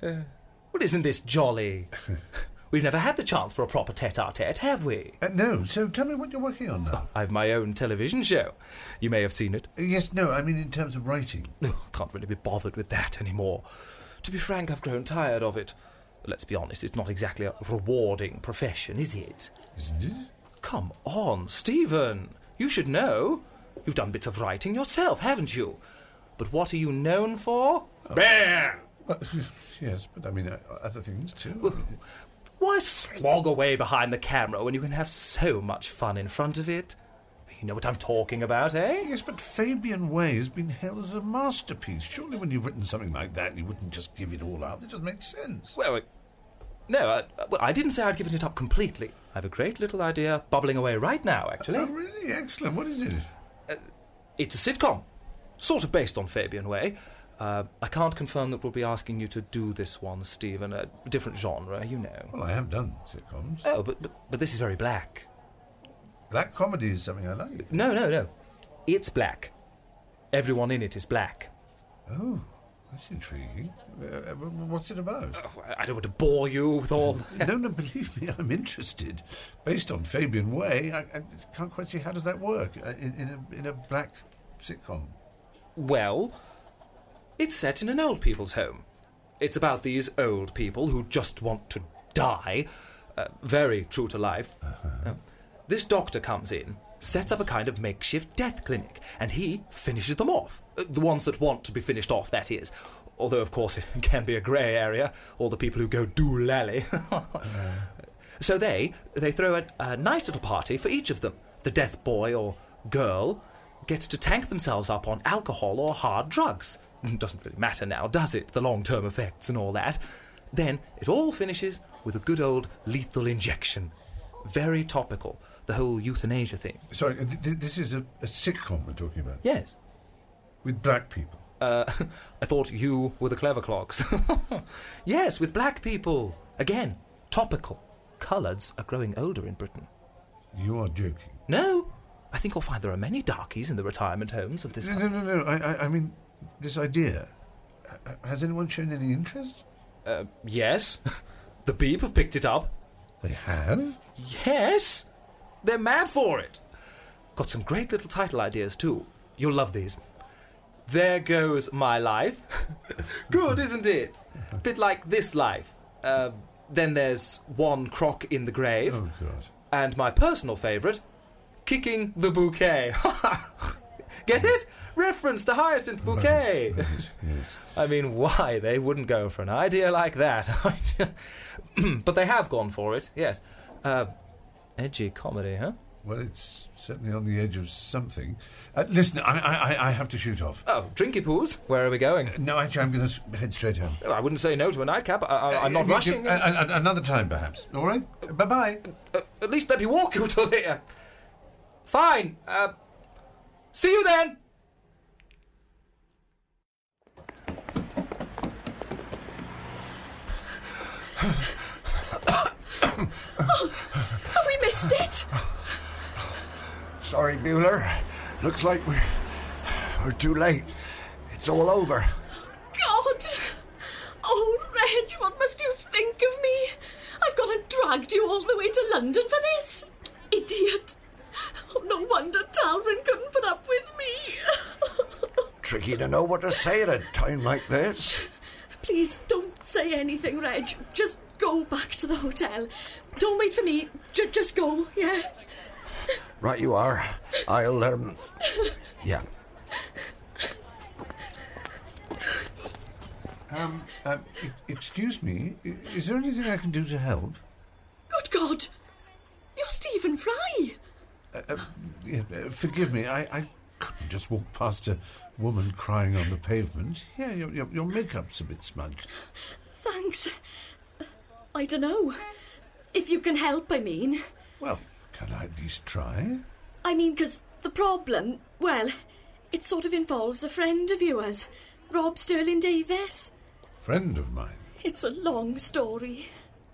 well, isn't this jolly? We've never had the chance for a proper tete-a-tete, have we? Uh, no, so tell me what you're working on now. I've my own television show. You may have seen it. Uh, yes, no, I mean in terms of writing. Ugh, can't really be bothered with that anymore. To be frank, I've grown tired of it. Let's be honest, it's not exactly a rewarding profession, is it? Isn't it? Come on, Stephen. You should know. You've done bits of writing yourself, haven't you? But what are you known for? Bear! Well, yes, but I mean uh, other things too. Well, why slog away behind the camera when you can have so much fun in front of it? You know what I'm talking about, eh? Yes, but Fabian Way has been hailed as a masterpiece. Surely when you've written something like that, you wouldn't just give it all up. It doesn't make sense. Well, no, I, well, I didn't say I'd given it up completely. I have a great little idea bubbling away right now, actually. Oh, really? Excellent. What is it? Uh, it's a sitcom, sort of based on Fabian Way. Uh, I can't confirm that we'll be asking you to do this one, Stephen. A different genre, you know. Well, I have done sitcoms. Oh, but, but, but this is very black. Black comedy is something I like. No, no, no. It's black. Everyone in it is black. Oh, that's intriguing. Uh, what's it about? Oh, I don't want to bore you with all. no, no, believe me, I'm interested. Based on Fabian Way, I, I can't quite see how does that work uh, in, in, a, in a black sitcom. Well, it's set in an old people's home. It's about these old people who just want to die. Uh, very true to life. Uh, this doctor comes in, sets up a kind of makeshift death clinic, and he finishes them off. Uh, the ones that want to be finished off, that is. Although, of course, it can be a grey area. All the people who go doolally. so they they throw a, a nice little party for each of them. The death boy or girl gets to tank themselves up on alcohol or hard drugs. Doesn't really matter now, does it? The long term effects and all that. Then it all finishes with a good old lethal injection. Very topical. The whole euthanasia thing. Sorry, th- th- this is a, a sitcom we're talking about? Yes. With black people? Uh, I thought you were the clever clocks. yes, with black people. Again, topical. Coloureds are growing older in Britain. You are joking. No, I think you'll find there are many darkies in the retirement homes of this. No, no, no, no. I, I, I mean, this idea. H- Has anyone shown any interest? Uh, yes. the Beeb have picked it up. They have? Yes. They're mad for it. Got some great little title ideas, too. You'll love these. There goes my life. Good, isn't it? Bit like this life. Uh, then there's one croc in the grave. Oh, God. And my personal favourite, kicking the bouquet. Get it? Reference to Hyacinth Bouquet. Right, right, yes. I mean, why they wouldn't go for an idea like that? but they have gone for it, yes. Uh, edgy comedy, huh? Well, it's certainly on the edge of something. Uh, listen, I, I, I have to shoot off. Oh, drinky poos. Where are we going? No, actually, I'm going to head straight home. Oh, I wouldn't say no to a nightcap. I, I, I'm not Uh, rushing. uh, uh, another time, perhaps. All right? Bye bye. Uh, at least let me walk you to there. Fine. See you then. Oh, have we missed it? Sorry, Beulah. Looks like we're, we're too late. It's all over. God! Oh, Reg, what must you think of me? I've gone and dragged you all the way to London for this. Idiot. Oh, no wonder Talvin couldn't put up with me. Tricky to know what to say at a time like this. Please don't say anything, Reg. Just go back to the hotel. Don't wait for me. J- just go, yeah? Right, you are. I'll, um. Yeah. Um, e- excuse me, is there anything I can do to help? Good God! You're Stephen Fry! Uh, uh, forgive me, I, I couldn't just walk past a woman crying on the pavement. Yeah, your, your, your makeup's a bit smudged. Thanks. I don't know. If you can help, I mean. Well, can I at least try? I mean, 'cause the problem, well, it sort of involves a friend of yours, Rob Sterling Davis. Friend of mine. It's a long story.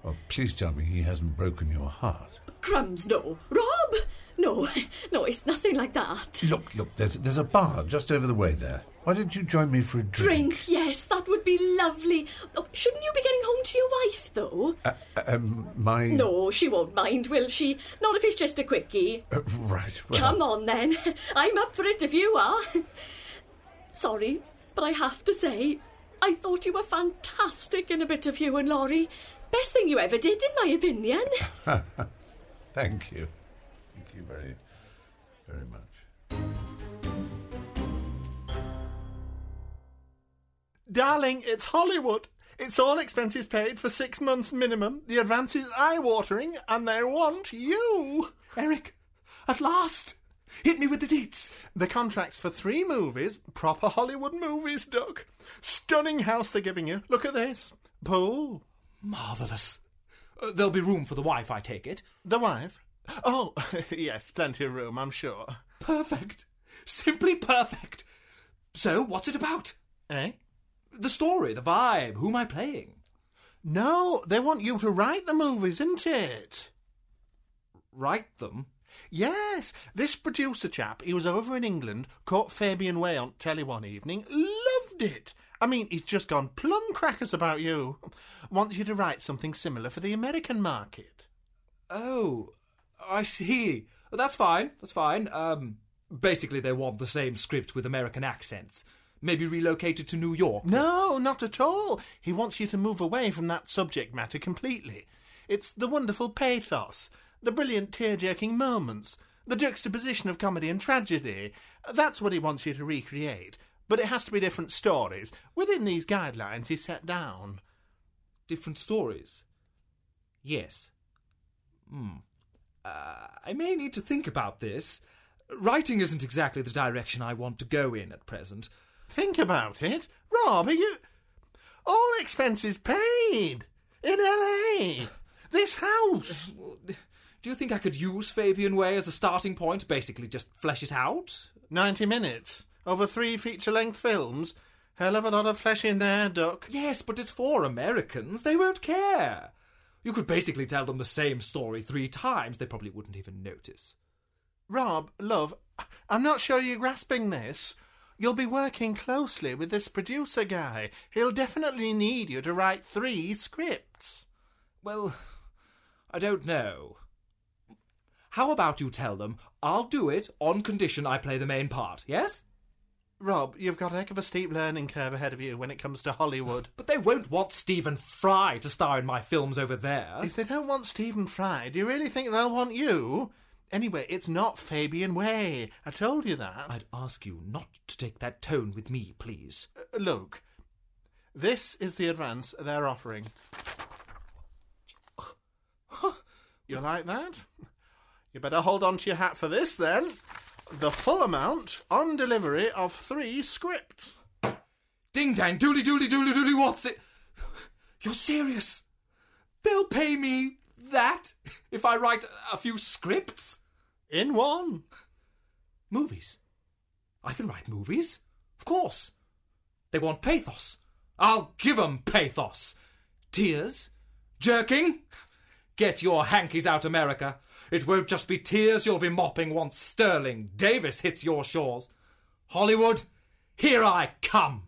Well, please tell me he hasn't broken your heart. Crumbs, no. Rob? No, no, it's nothing like that. Look, look, there's, there's a bar just over the way there. Why don't you join me for a drink? Drink, yes, that would be lovely. Oh, shouldn't you be getting home to your wife, though? Uh, um, my. No, she won't mind, will she? Not if it's just a quickie. Uh, right, well. Come on, then. I'm up for it if you are. Sorry, but I have to say, I thought you were fantastic in a bit of Hugh and Laurie. Best thing you ever did, in my opinion. Thank you. Thank you very, very much. Darling, it's Hollywood. It's all expenses paid for six months minimum. The advance is eye watering, and they want you. Eric, at last! Hit me with the deets. The contract's for three movies, proper Hollywood movies, Duck. Stunning house they're giving you. Look at this. Pool. Marvellous. Uh, there'll be room for the wife, I take it. The wife? Oh, yes, plenty of room, I'm sure. Perfect. Simply perfect. So, what's it about? Eh? The story, the vibe, who am I playing? No, they want you to write the movies, isn't it? Write them? Yes, this producer chap, he was over in England, caught Fabian Way on telly one evening, loved it. I mean, he's just gone plum crackers about you. Wants you to write something similar for the American market. Oh, I see. That's fine. That's fine. Um, basically, they want the same script with American accents. Maybe relocated to New York. No, not at all. He wants you to move away from that subject matter completely. It's the wonderful pathos, the brilliant tear jerking moments, the juxtaposition of comedy and tragedy. That's what he wants you to recreate. But it has to be different stories within these guidelines he set down. Different stories? Yes. Hmm. Uh, I may need to think about this. Writing isn't exactly the direction I want to go in at present. Think about it. Rob, are you. All expenses paid! In LA! This house! Do you think I could use Fabian Way as a starting point? Basically, just flesh it out? 90 minutes. Over three feature length films. Hell of a lot of flesh in there, Duck. Yes, but it's for Americans. They won't care. You could basically tell them the same story three times. They probably wouldn't even notice. Rob, love, I'm not sure you're grasping this. You'll be working closely with this producer guy. He'll definitely need you to write three scripts. Well, I don't know. How about you tell them I'll do it on condition I play the main part, yes? Rob, you've got a heck of a steep learning curve ahead of you when it comes to Hollywood. But they won't want Stephen Fry to star in my films over there. If they don't want Stephen Fry, do you really think they'll want you? Anyway, it's not Fabian Way. I told you that. I'd ask you not to take that tone with me, please. Uh, look, this is the advance they're offering. you like that? You better hold on to your hat for this then. The full amount on delivery of three scripts. Ding dang, dooley dooley dooley dooley, what's it? You're serious? They'll pay me that if I write a few scripts? In one. Movies. I can write movies. Of course. They want pathos. I'll give 'em pathos. Tears? Jerking? Get your hankies out, America. It won't just be tears you'll be mopping once Sterling Davis hits your shores. Hollywood, here I come.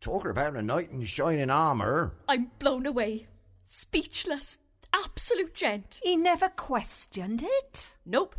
Talk about a knight in shining armour. I'm blown away. Speechless. Absolute gent. He never questioned it? Nope.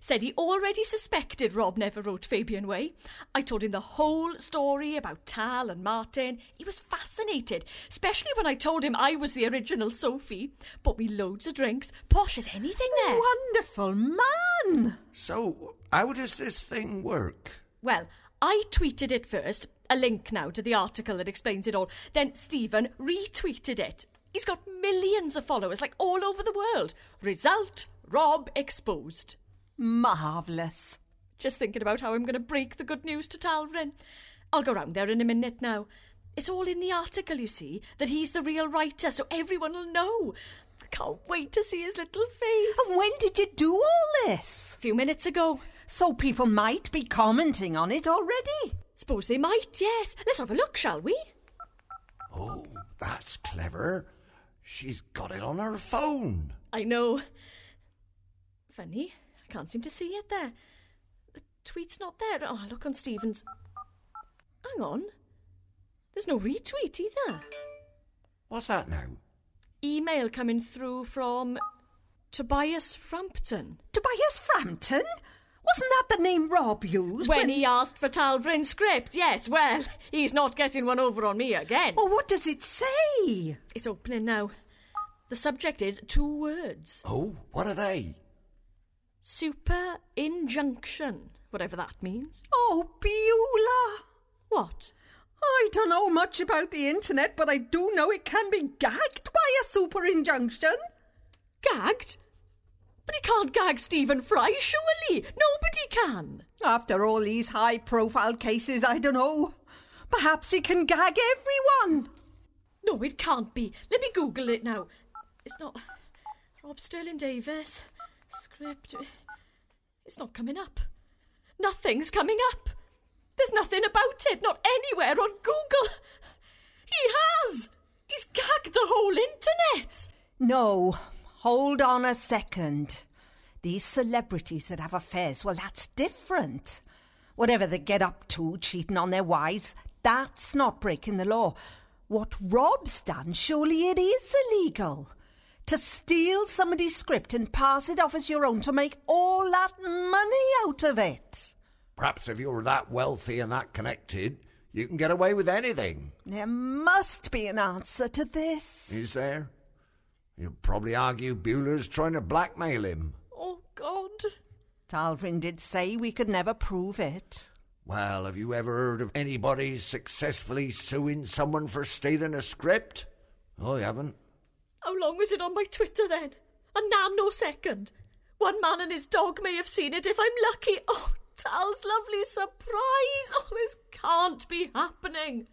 Said he already suspected Rob never wrote Fabian Way. I told him the whole story about Tal and Martin. He was fascinated, especially when I told him I was the original Sophie. Bought me loads of drinks, posh as anything there. Wonderful man! So, how does this thing work? Well, I tweeted it first, a link now to the article that explains it all. Then Stephen retweeted it. He's got millions of followers, like all over the world. Result Rob exposed. Marvellous. Just thinking about how I'm going to break the good news to Talvin. I'll go round there in a minute now. It's all in the article, you see, that he's the real writer, so everyone will know. Can't wait to see his little face. And when did you do all this? A few minutes ago. So people might be commenting on it already. Suppose they might, yes. Let's have a look, shall we? Oh, that's clever. She's got it on her phone. I know. Funny, I can't seem to see it there. The tweet's not there. Oh, look on Stephen's. Hang on. There's no retweet either. What's that now? Email coming through from Tobias Frampton. Tobias Frampton? Wasn't that the name Rob used? When, he asked for Talvrin's script, yes. Well, he's not getting one over on me again. Well, what does it say? It's opening now. The subject is two words. Oh, what are they? Super injunction, whatever that means. Oh, Beulah! What? I don't know much about the internet, but I do know it can be gagged by a super injunction. Gagged? But he can't gag Stephen Fry, surely. Nobody can. After all these high profile cases, I don't know. Perhaps he can gag everyone. No, it can't be. Let me Google it now. It's not. Rob Sterling Davis. Script. It's not coming up. Nothing's coming up. There's nothing about it, not anywhere on Google. He has! He's gagged the whole internet! No, hold on a second. These celebrities that have affairs, well, that's different. Whatever they get up to, cheating on their wives, that's not breaking the law. What Rob's done, surely it is illegal. To steal somebody's script and pass it off as your own to make all that money out of it. Perhaps if you're that wealthy and that connected, you can get away with anything. There must be an answer to this. Is there? You'll probably argue Beulah's trying to blackmail him. Oh, God. Talvin did say we could never prove it. Well, have you ever heard of anybody successfully suing someone for stealing a script? Oh, I haven't. How long was it on my Twitter then? A nanosecond. One man and his dog may have seen it if I'm lucky. Oh, Tal's lovely surprise. Oh, this can't be happening.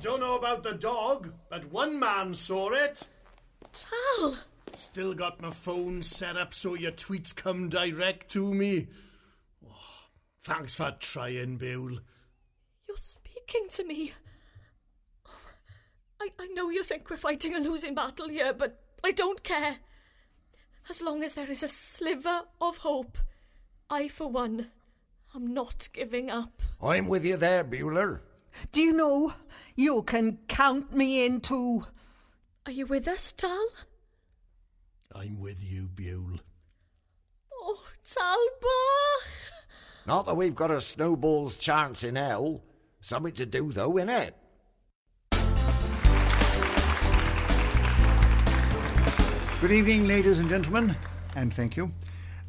Don't know about the dog, but one man saw it. Tal. Still got my phone set up so your tweets come direct to me. Oh, thanks for trying, Bill. You're speaking to me. I, I know you think we're fighting a losing battle here, but I don't care. As long as there is a sliver of hope, I, for one, am not giving up. I'm with you there, Beulah. Do you know, you can count me in too. Are you with us, Tal? I'm with you, Buell. Oh, Talbot! Not that we've got a snowball's chance in hell. Something to do, though, innit? Good evening, ladies and gentlemen, and thank you.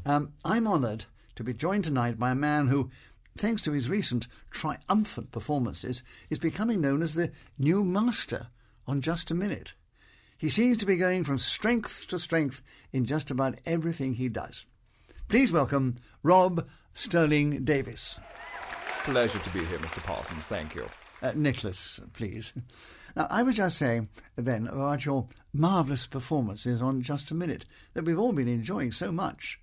Um, I'm honoured to be joined tonight by a man who, thanks to his recent triumphant performances, is becoming known as the new master on Just a Minute. He seems to be going from strength to strength in just about everything he does. Please welcome Rob Sterling Davis. Pleasure to be here, Mr. Parsons. Thank you. Uh, Nicholas, please. Now, I was just saying then about your marvellous performances on Just a Minute that we've all been enjoying so much.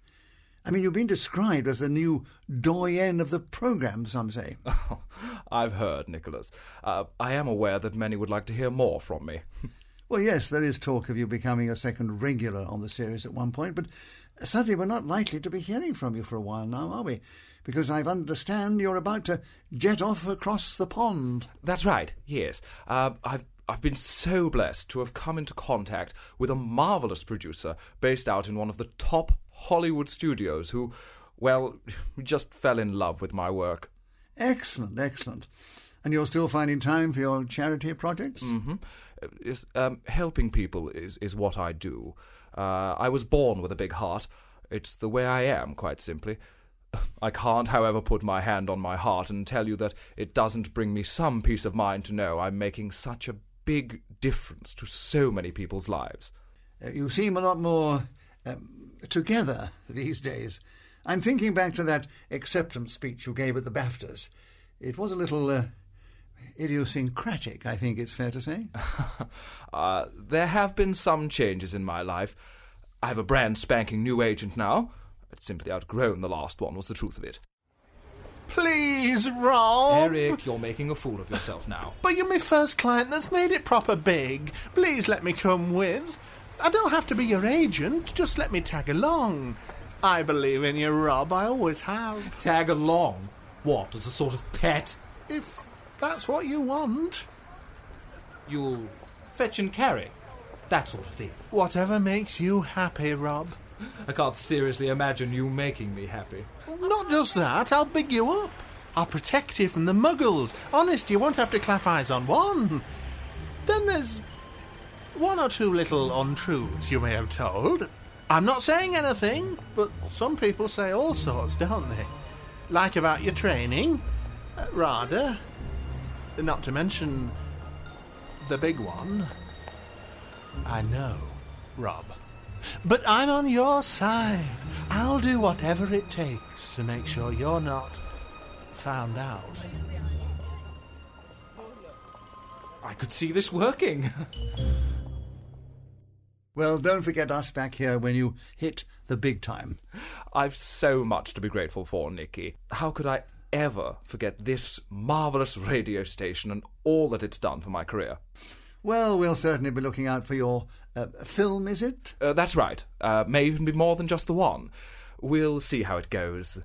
I mean, you've been described as the new doyen of the programme, some say. Oh, I've heard, Nicholas. Uh, I am aware that many would like to hear more from me. well, yes, there is talk of you becoming a second regular on the series at one point, but sadly we're not likely to be hearing from you for a while now, are we? Because I understand you're about to jet off across the pond. That's right, yes. Uh, I've I've been so blessed to have come into contact with a marvellous producer based out in one of the top Hollywood studios who, well, just fell in love with my work. Excellent, excellent. And you're still finding time for your charity projects? Mm-hmm. Um, helping people is, is what I do. Uh, I was born with a big heart. It's the way I am, quite simply. I can't, however, put my hand on my heart and tell you that it doesn't bring me some peace of mind to know I'm making such a big difference to so many people's lives. Uh, you seem a lot more um, together these days. I'm thinking back to that acceptance speech you gave at the BAFTAs. It was a little uh, idiosyncratic, I think it's fair to say. uh, there have been some changes in my life. I have a brand spanking new agent now. I'd simply outgrown the last one, was the truth of it. Please, Rob. Eric, you're making a fool of yourself now. But you're my first client that's made it proper big. Please let me come with. I don't have to be your agent, just let me tag along. I believe in you, Rob. I always have. Tag along? What, as a sort of pet? If that's what you want. You'll fetch and carry? That sort of thing. Whatever makes you happy, Rob. I can't seriously imagine you making me happy. Not just that, I'll big you up. I'll protect you from the muggles. Honest, you won't have to clap eyes on one. Then there's one or two little untruths you may have told. I'm not saying anything, but some people say all sorts, don't they? Like about your training. Uh, rather. Not to mention the big one. I know, Rob. But I'm on your side. I'll do whatever it takes to make sure you're not found out. I could see this working. well, don't forget us back here when you hit the big time. I've so much to be grateful for, Nicky. How could I ever forget this marvellous radio station and all that it's done for my career? Well, we'll certainly be looking out for your uh, film, is it? Uh, that's right. Uh, may even be more than just the one. We'll see how it goes.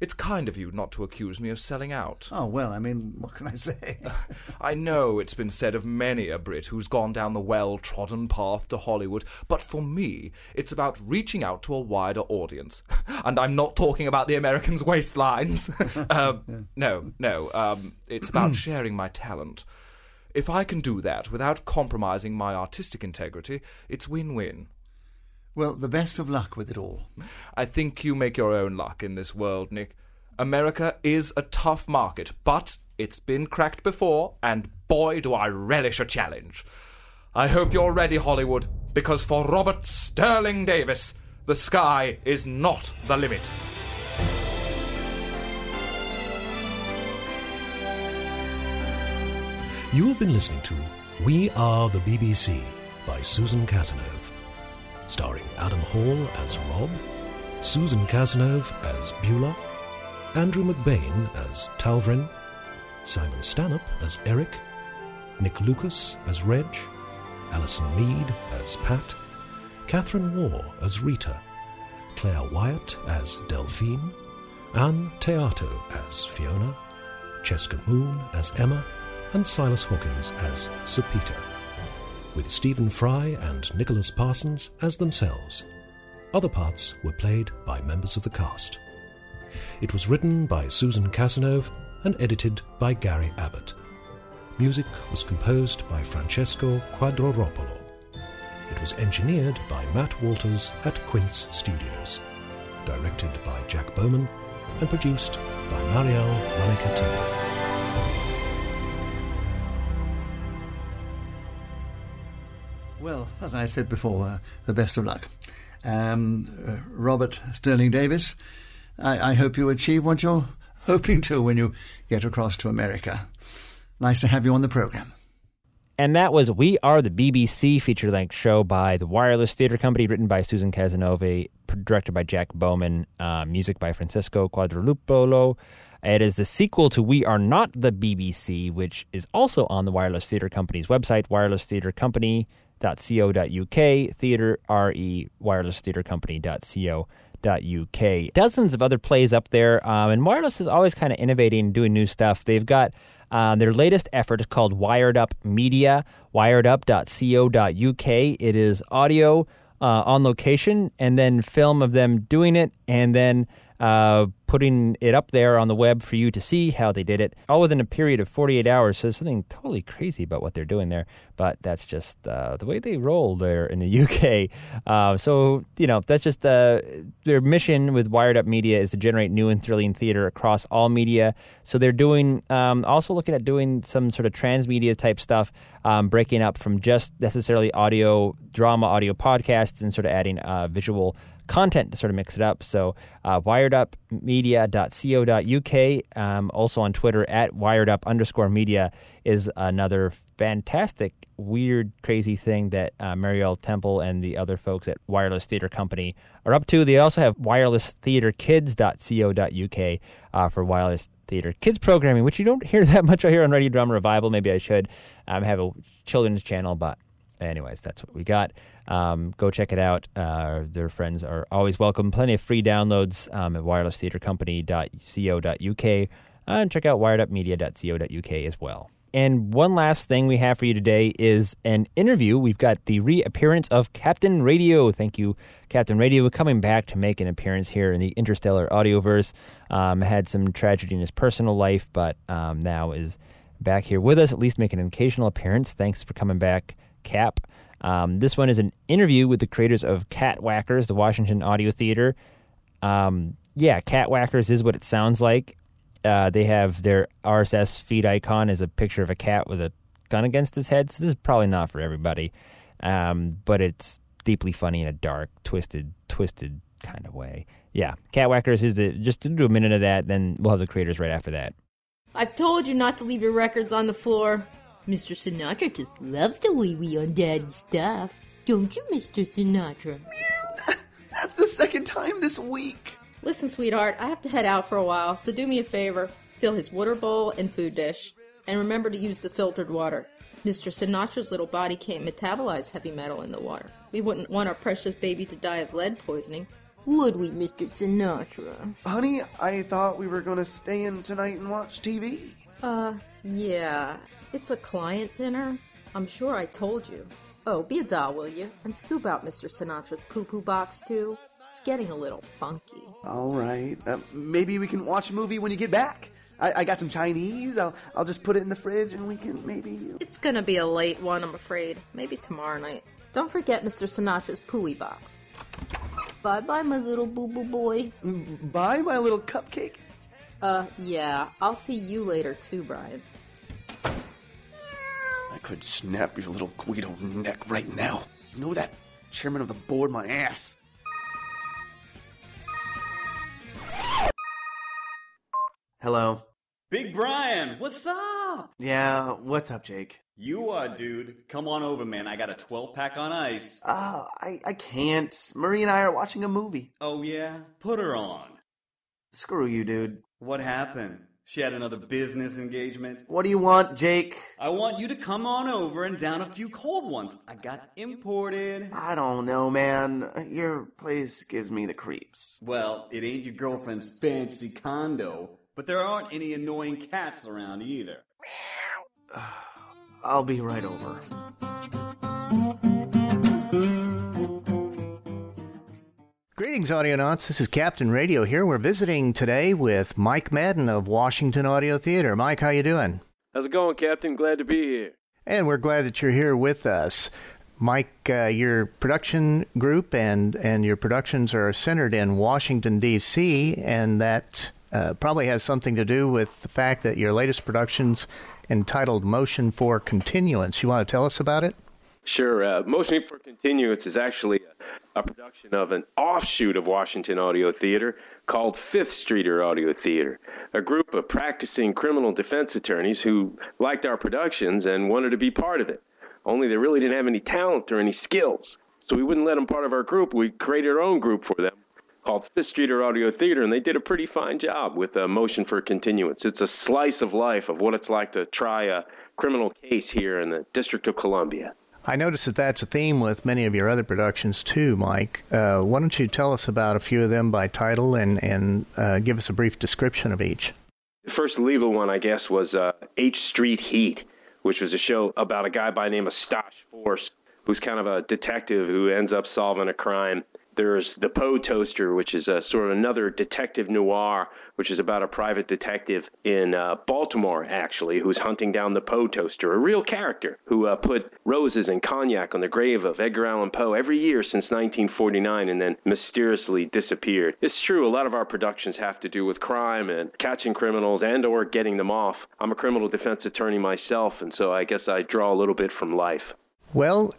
It's kind of you not to accuse me of selling out. Oh, well, I mean, what can I say? I know it's been said of many a Brit who's gone down the well trodden path to Hollywood, but for me, it's about reaching out to a wider audience. And I'm not talking about the Americans' waistlines. uh, yeah. No, no. Um, it's about sharing my talent. If I can do that without compromising my artistic integrity, it's win win. Well, the best of luck with it all. I think you make your own luck in this world, Nick. America is a tough market, but it's been cracked before, and boy, do I relish a challenge. I hope you're ready, Hollywood, because for Robert Sterling Davis, the sky is not the limit. You have been listening to We Are the BBC by Susan Casanova, starring Adam Hall as Rob, Susan Casanova as Beulah, Andrew McBain as Talvrin, Simon Stanhope as Eric, Nick Lucas as Reg, Alison Mead as Pat, Catherine Waugh as Rita, Claire Wyatt as Delphine, Anne Teato as Fiona, Cheska Moon as Emma, and Silas Hawkins as Sir Peter, with Stephen Fry and Nicholas Parsons as themselves. Other parts were played by members of the cast. It was written by Susan Casanova and edited by Gary Abbott. Music was composed by Francesco Quadroropolo. It was engineered by Matt Walters at Quince Studios, directed by Jack Bowman, and produced by Mariele Ranicatini. Well, as I said before, uh, the best of luck. Um, uh, Robert Sterling Davis, I, I hope you achieve what you're hoping to when you get across to America. Nice to have you on the program. And that was We Are the BBC feature length show by the Wireless Theatre Company, written by Susan Casanova, directed by Jack Bowman, uh, music by Francesco Quadrolupolo. It is the sequel to We Are Not the BBC, which is also on the Wireless Theatre Company's website, Wireless Theatre Company wirelesstheatrecompany.co.uk, theater, R-E, wirelesstheatrecompany.co.uk. Dozens of other plays up there, um, and Wireless is always kind of innovating and doing new stuff. They've got uh, their latest effort is called Wired Up Media, wiredup.co.uk. It is audio uh, on location and then film of them doing it and then uh, putting it up there on the web for you to see how they did it, all within a period of 48 hours. So there's something totally crazy about what they're doing there, but that's just uh, the way they roll there in the UK. Uh, so, you know, that's just uh, their mission with Wired Up Media is to generate new and thrilling theater across all media. So they're doing, um, also looking at doing some sort of transmedia type stuff, um, breaking up from just necessarily audio, drama, audio podcasts, and sort of adding uh, visual content to sort of mix it up. So, uh, wiredupmedia.co.uk, um, also on Twitter at wiredup underscore media, is another fantastic, weird, crazy thing that uh, Mariele Temple and the other folks at Wireless Theater Company are up to. They also have wirelesstheaterkids.co.uk uh, for wireless theater kids programming, which you don't hear that much out here on Radio Drama Revival. Maybe I should um, have a children's channel, but anyways, that's what we got. Um, go check it out. Uh, their friends are always welcome. Plenty of free downloads um, at wirelesstheatercompany.co.uk uh, and check out wiredupmedia.co.uk as well. And one last thing we have for you today is an interview. We've got the reappearance of Captain Radio. Thank you, Captain Radio, coming back to make an appearance here in the Interstellar Audioverse. Um, had some tragedy in his personal life, but um, now is back here with us, at least making an occasional appearance. Thanks for coming back, Cap. Um, this one is an interview with the creators of Catwhackers, the Washington Audio Theater. Um, yeah, Catwhackers is what it sounds like. Uh, they have their RSS feed icon as a picture of a cat with a gun against his head. So this is probably not for everybody, um, but it's deeply funny in a dark, twisted, twisted kind of way. Yeah, Catwhackers is the, just to do a minute of that, then we'll have the creators right after that. I've told you not to leave your records on the floor. Mr. Sinatra just loves to wee wee on Daddy's stuff. Don't you, Mr. Sinatra? That's the second time this week. Listen, sweetheart, I have to head out for a while, so do me a favor. Fill his water bowl and food dish. And remember to use the filtered water. Mr. Sinatra's little body can't metabolize heavy metal in the water. We wouldn't want our precious baby to die of lead poisoning. Would we, Mr. Sinatra? Honey, I thought we were going to stay in tonight and watch TV. Uh, yeah. It's a client dinner. I'm sure I told you. Oh, be a doll, will you? And scoop out Mr. Sinatra's poo poo box, too. It's getting a little funky. All right. Uh, maybe we can watch a movie when you get back. I, I got some Chinese. I'll, I'll just put it in the fridge and we can maybe. It's gonna be a late one, I'm afraid. Maybe tomorrow night. Don't forget Mr. Sinatra's pooey box. Bye bye, my little boo boo boy. Bye, my little cupcake. Uh, yeah. I'll see you later, too, Brian. I could snap your little Guido neck right now. You know that? Chairman of the board, my ass. Hello. Big Brian, what's up? Yeah, what's up, Jake? You are, dude. Come on over, man. I got a 12 pack on ice. Uh, I, I can't. Marie and I are watching a movie. Oh, yeah? Put her on. Screw you, dude. What happened? She had another business engagement. What do you want, Jake? I want you to come on over and down a few cold ones. I got imported. I don't know, man. Your place gives me the creeps. Well, it ain't your girlfriend's fancy condo, but there aren't any annoying cats around either. I'll be right over. Greetings, Audionauts. This is Captain Radio here. We're visiting today with Mike Madden of Washington Audio Theater. Mike, how you doing? How's it going, Captain? Glad to be here. And we're glad that you're here with us. Mike, uh, your production group and, and your productions are centered in Washington, D.C., and that uh, probably has something to do with the fact that your latest production's entitled Motion for Continuance. You want to tell us about it? Sure. Uh, Motion for Continuance is actually a, production of an offshoot of Washington Audio Theater called Fifth Streeter Audio Theater, a group of practicing criminal defense attorneys who liked our productions and wanted to be part of it. Only they really didn't have any talent or any skills. So we wouldn't let them part of our group. We created our own group for them called Fifth Streeter Audio Theater, and they did a pretty fine job with a motion for continuance. It's a slice of life of what it's like to try a criminal case here in the District of Columbia. I notice that that's a theme with many of your other productions too, Mike. Uh, why don't you tell us about a few of them by title and and uh, give us a brief description of each? The first legal one, I guess, was uh, H Street Heat, which was a show about a guy by the name of Stosh Force, who's kind of a detective who ends up solving a crime There's The Poe Toaster, which is a sort of another detective noir, which is about a private detective in uh, Baltimore, actually, who's hunting down the Poe Toaster, a real character who uh, put roses and cognac on the grave of Edgar Allan Poe every year since 1949 and then mysteriously disappeared. It's true, a lot of our productions have to do with crime and catching criminals and or getting them off. I'm a criminal defense attorney myself, and so I guess I draw a little bit from life. Well,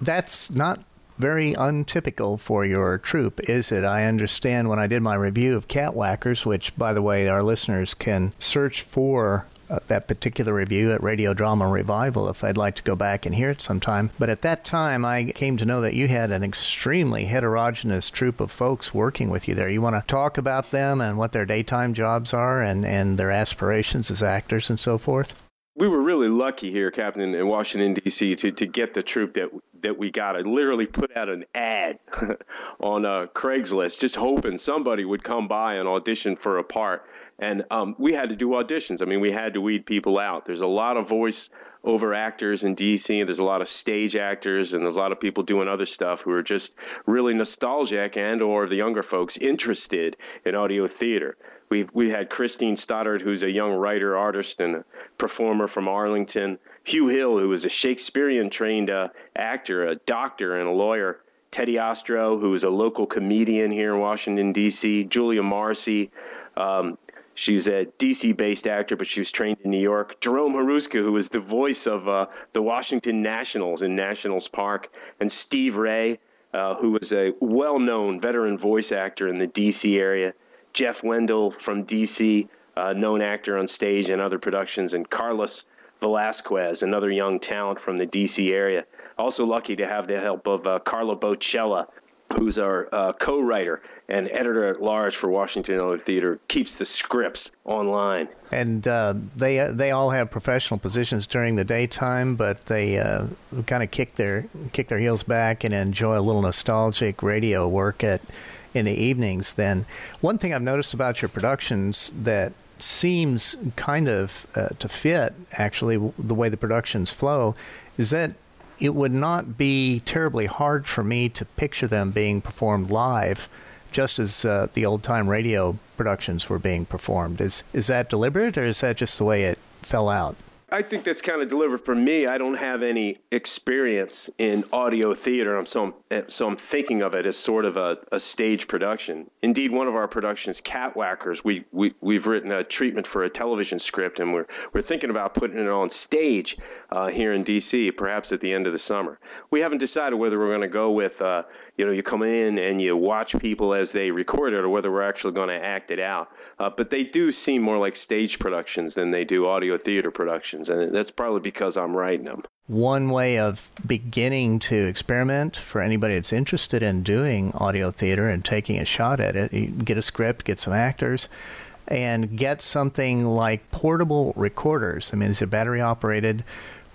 that's not very untypical for your troupe, is it? I understand when I did my review of Catwhackers, which, by the way, our listeners can search for uh, that particular review at Radio Drama Revival if I'd like to go back and hear it sometime. But at that time, I came to know that you had an extremely heterogeneous troupe of folks working with you there. You want to talk about them and what their daytime jobs are and, and their aspirations as actors and so forth? We were really lucky here, Captain, in Washington D.C. to to get the troop that that we got. I literally put out an ad on uh, Craigslist, just hoping somebody would come by and audition for a part. And um, we had to do auditions. I mean, we had to weed people out. There's a lot of voice over actors in DC. There's a lot of stage actors, and there's a lot of people doing other stuff who are just really nostalgic and or the younger folks interested in audio theater. We've we had Christine Stoddard, who's a young writer, artist, and performer from Arlington. Hugh Hill, who is a Shakespearean trained uh, actor, a doctor, and a lawyer. Teddy Ostro, who is a local comedian here in Washington D.C. Julia Marcy. Um, She's a DC based actor, but she was trained in New York. Jerome Hruska, who was the voice of uh, the Washington Nationals in Nationals Park, and Steve Ray, uh, who was a well known veteran voice actor in the DC area. Jeff Wendell from DC, uh, known actor on stage and other productions, and Carlos Velasquez, another young talent from the DC area. Also lucky to have the help of uh, Carla Bocella, who's our uh, co-writer and editor at large for Washington Audio Theater, keeps the scripts online. And uh, they uh, they all have professional positions during the daytime, but they uh, kind of kick their kick their heels back and enjoy a little nostalgic radio work at in the evenings, then one thing I've noticed about your productions that seems kind of uh, to fit actually the way the productions flow is that it would not be terribly hard for me to picture them being performed live just as uh, the old time radio productions were being performed. Is is that deliberate or is that just the way it fell out I think that's kind of delivered for me. I don't have any experience in audio theater, so I'm, so I'm thinking of it as sort of a, a stage production. Indeed, one of our productions, Catwhackers, we, we, we've written a treatment for a television script, and we're, we're thinking about putting it on stage uh, here in D.C., perhaps at the end of the summer. We haven't decided whether we're going to go with, uh, you know, you come in and you watch people as they record it, or whether we're actually going to act it out. Uh, but they do seem more like stage productions than they do audio theater productions, and that's probably because I'm writing them. One way of beginning to experiment for anybody that's interested in doing audio theater and taking a shot at it, you get a script, get some actors, and get something like portable recorders. I mean, is it battery operated?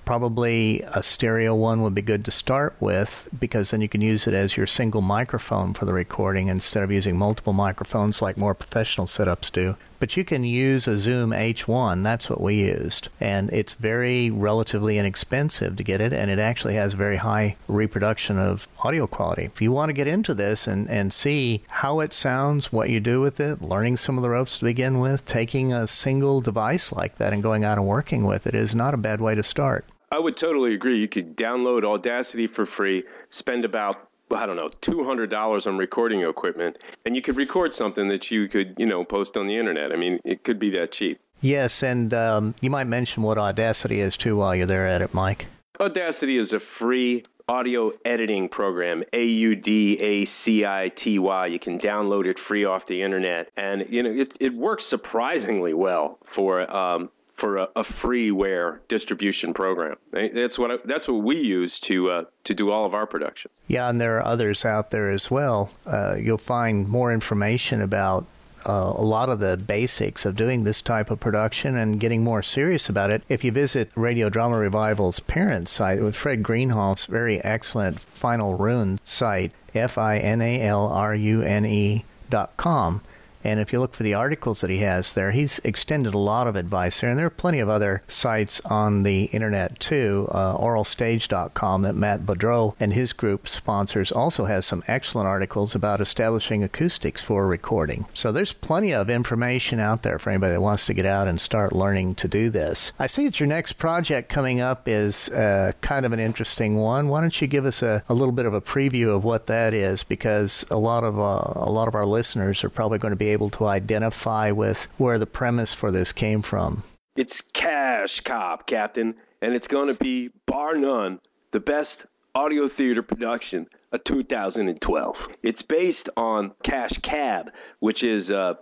probably a stereo one would be good to start with because then you can use it as your single microphone for the recording instead of using multiple microphones like more professional setups do. But you can use a Zoom H1, that's what we used. And it's very relatively inexpensive to get it, and it actually has very high reproduction of audio quality. If you want to get into this and, and see how it sounds, what you do with it, learning some of the ropes to begin with, taking a single device like that and going out and working with it is not a bad way to start. I would totally agree. You could download Audacity for free, spend about I don't know, two hundred dollars on recording equipment, and you could record something that you could, you know, post on the internet. I mean, it could be that cheap. Yes, and um, you might mention what Audacity is too while you're there at it, Mike. Audacity is a free audio editing program. A U D A C I T Y. You can download it free off the internet, and you know it it works surprisingly well for um, for a, a, freeware distribution program. That's what I, that's what we use to uh, to do all of our productions. Yeah, and there are others out there as well. Uh, you'll find more information about uh, a lot of the basics of doing this type of production and getting more serious about it. If you visit Radio Drama Revival's parent site with Fred Greenhalgh's very excellent Final Rune site, F I N A L R U N E dot com And if you look for the articles that he has there, he's extended a lot of advice there. And there are plenty of other sites on the internet too. Uh, oralstage.com that Matt Boudreau and his group sponsors also has some excellent articles about establishing acoustics for recording. So there's plenty of information out there for anybody that wants to get out and start learning to do this. I see that your next project coming up is uh, kind of an interesting one. Why don't you give us a, a little bit of a preview of what that is? Because a lot of uh, a lot of our listeners are probably going to be able to identify with where the premise for this came from. It's Cash Cop, Captain, and it's going to be, bar none, the best audio theater production of 2012. It's based on Cash Cab, which is a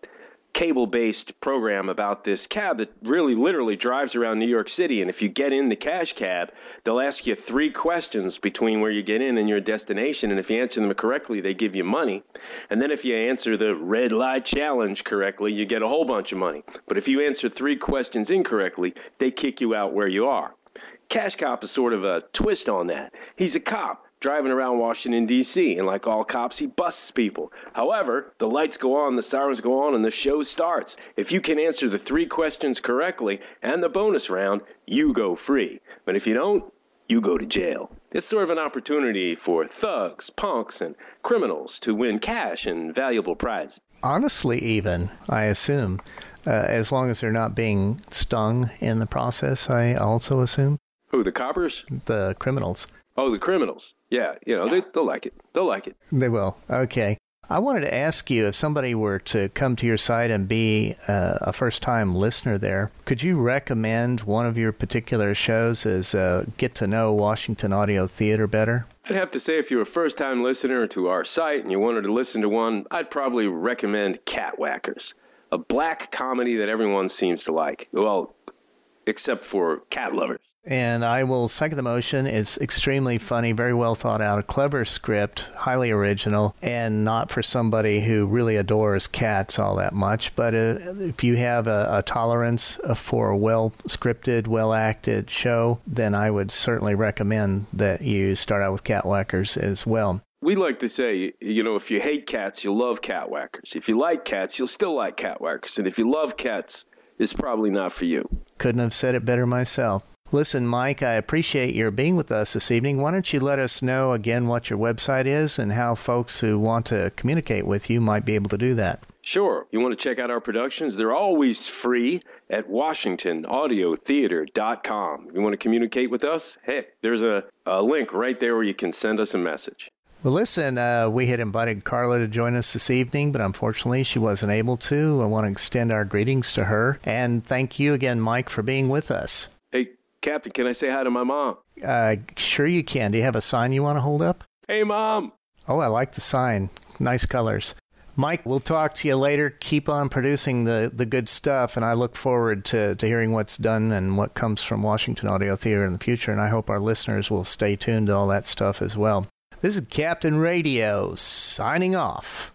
cable based program about this cab that really literally drives around New York City. And if you get in the Cash Cab, they'll ask you three questions between where you get in and your destination. And if you answer them correctly, they give you money. And then if you answer the red light challenge correctly, you get a whole bunch of money. But if you answer three questions incorrectly, they kick you out where you are. Cash Cop is sort of a twist on that. He's a cop driving around Washington, D.C., and like all cops, he busts people. However, the lights go on, the sirens go on, and the show starts. If you can answer the three questions correctly and the bonus round, you go free. But if you don't, you go to jail. It's sort of an opportunity for thugs, punks, and criminals to win cash and valuable prizes. Honestly, even, I assume. Uh, as long as they're not being stung in the process, I also assume. Who, the coppers? The criminals. Oh, the criminals. Yeah, you know, they, they'll like it. They'll like it. They will. Okay. I wanted to ask you if somebody were to come to your site and be uh, a first time listener there, could you recommend one of your particular shows as uh, Get to Know Washington Audio Theater better? I'd have to say, if you're a first time listener to our site and you wanted to listen to one, I'd probably recommend Catwhackers, a black comedy that everyone seems to like. Well, except for cat lovers. And I will second the motion. It's extremely funny, very well thought out, a clever script, highly original, and not for somebody who really adores cats all that much. But uh, if you have a, a tolerance for a well scripted, well acted show, then I would certainly recommend that you start out with Catwhackers as well. We like to say, you know, if you hate cats, you'll love Catwhackers. If you like cats, you'll still like Catwhackers. And if you love cats, it's probably not for you. Couldn't have said it better myself. Listen, Mike, I appreciate your being with us this evening. Why don't you let us know again what your website is and how folks who want to communicate with you might be able to do that? Sure. You want to check out our productions? They're always free at WashingtonAudioTheater.com. You want to communicate with us? Hey, there's a, a link right there where you can send us a message. Well, listen, uh, we had invited Carla to join us this evening, but unfortunately she wasn't able to. I want to extend our greetings to her. And thank you again, Mike, for being with us. Hey, Captain, can I say hi to my mom? Uh, sure you can. Do you have a sign you want to hold up? Hey, Mom. Oh, I like the sign. Nice colors. Mike, we'll talk to you later. Keep on producing the, the good stuff, and I look forward to, to hearing what's done and what comes from Washington Audio Theater in the future, and I hope our listeners will stay tuned to all that stuff as well. This is Captain Radio signing off.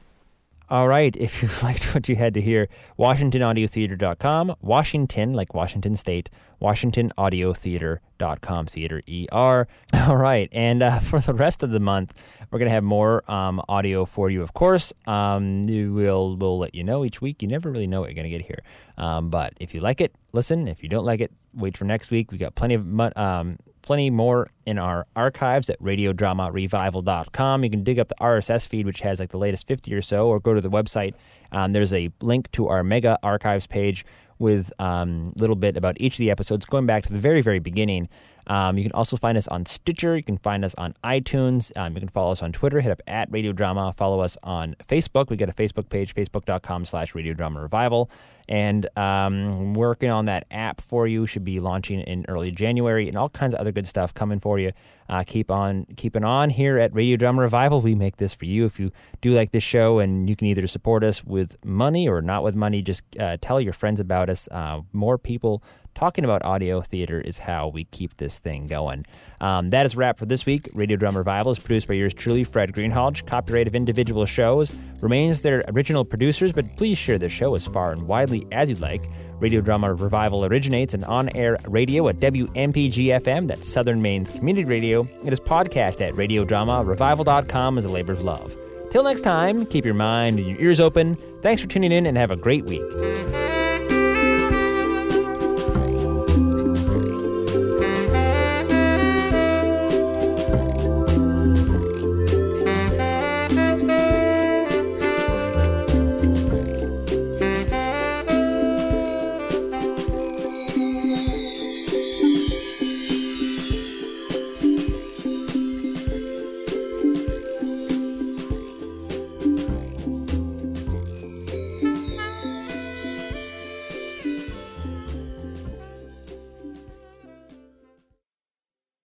All right, if you liked what you had to hear, WashingtonAudioTheater.com, Washington, like Washington State, WashingtonAudioTheater.com, theater ER. All right, and uh, for the rest of the month, we're going to have more um, audio for you, of course. Um, we'll, we'll let you know each week. You never really know what you're going to get here. Um, but if you like it, listen. If you don't like it, wait for next week. we got plenty of um, plenty more in our archives at radiodramarevival.com. You can dig up the RSS feed, which has like the latest 50 or so, or go to the website. Um, there's a link to our mega archives page with a um, little bit about each of the episodes going back to the very, very beginning. Um, you can also find us on Stitcher. You can find us on iTunes. Um, you can follow us on Twitter. Hit up at Radio Drama. Follow us on Facebook. We got a Facebook page, facebook.com slash Radio Drama Revival. And um, working on that app for you. Should be launching in early January and all kinds of other good stuff coming for you. Uh, keep on keeping on here at Radio Drama Revival. We make this for you. If you do like this show and you can either support us with money or not with money, just uh, tell your friends about us. Uh, more people talking about audio theater is how we keep this thing going. Um, that is wrap for this week. Radio Drama Revival is produced by yours truly, Fred Greenhalgh. Copyright of individual shows remains their original producers, but please share the show as far and widely as you'd like. Radio Drama Revival originates in on air radio at WMPG FM, that's Southern Maine's community radio. It is podcast at radiodramarevival.com as a labor of love. Till next time, keep your mind and your ears open. Thanks for tuning in and have a great week.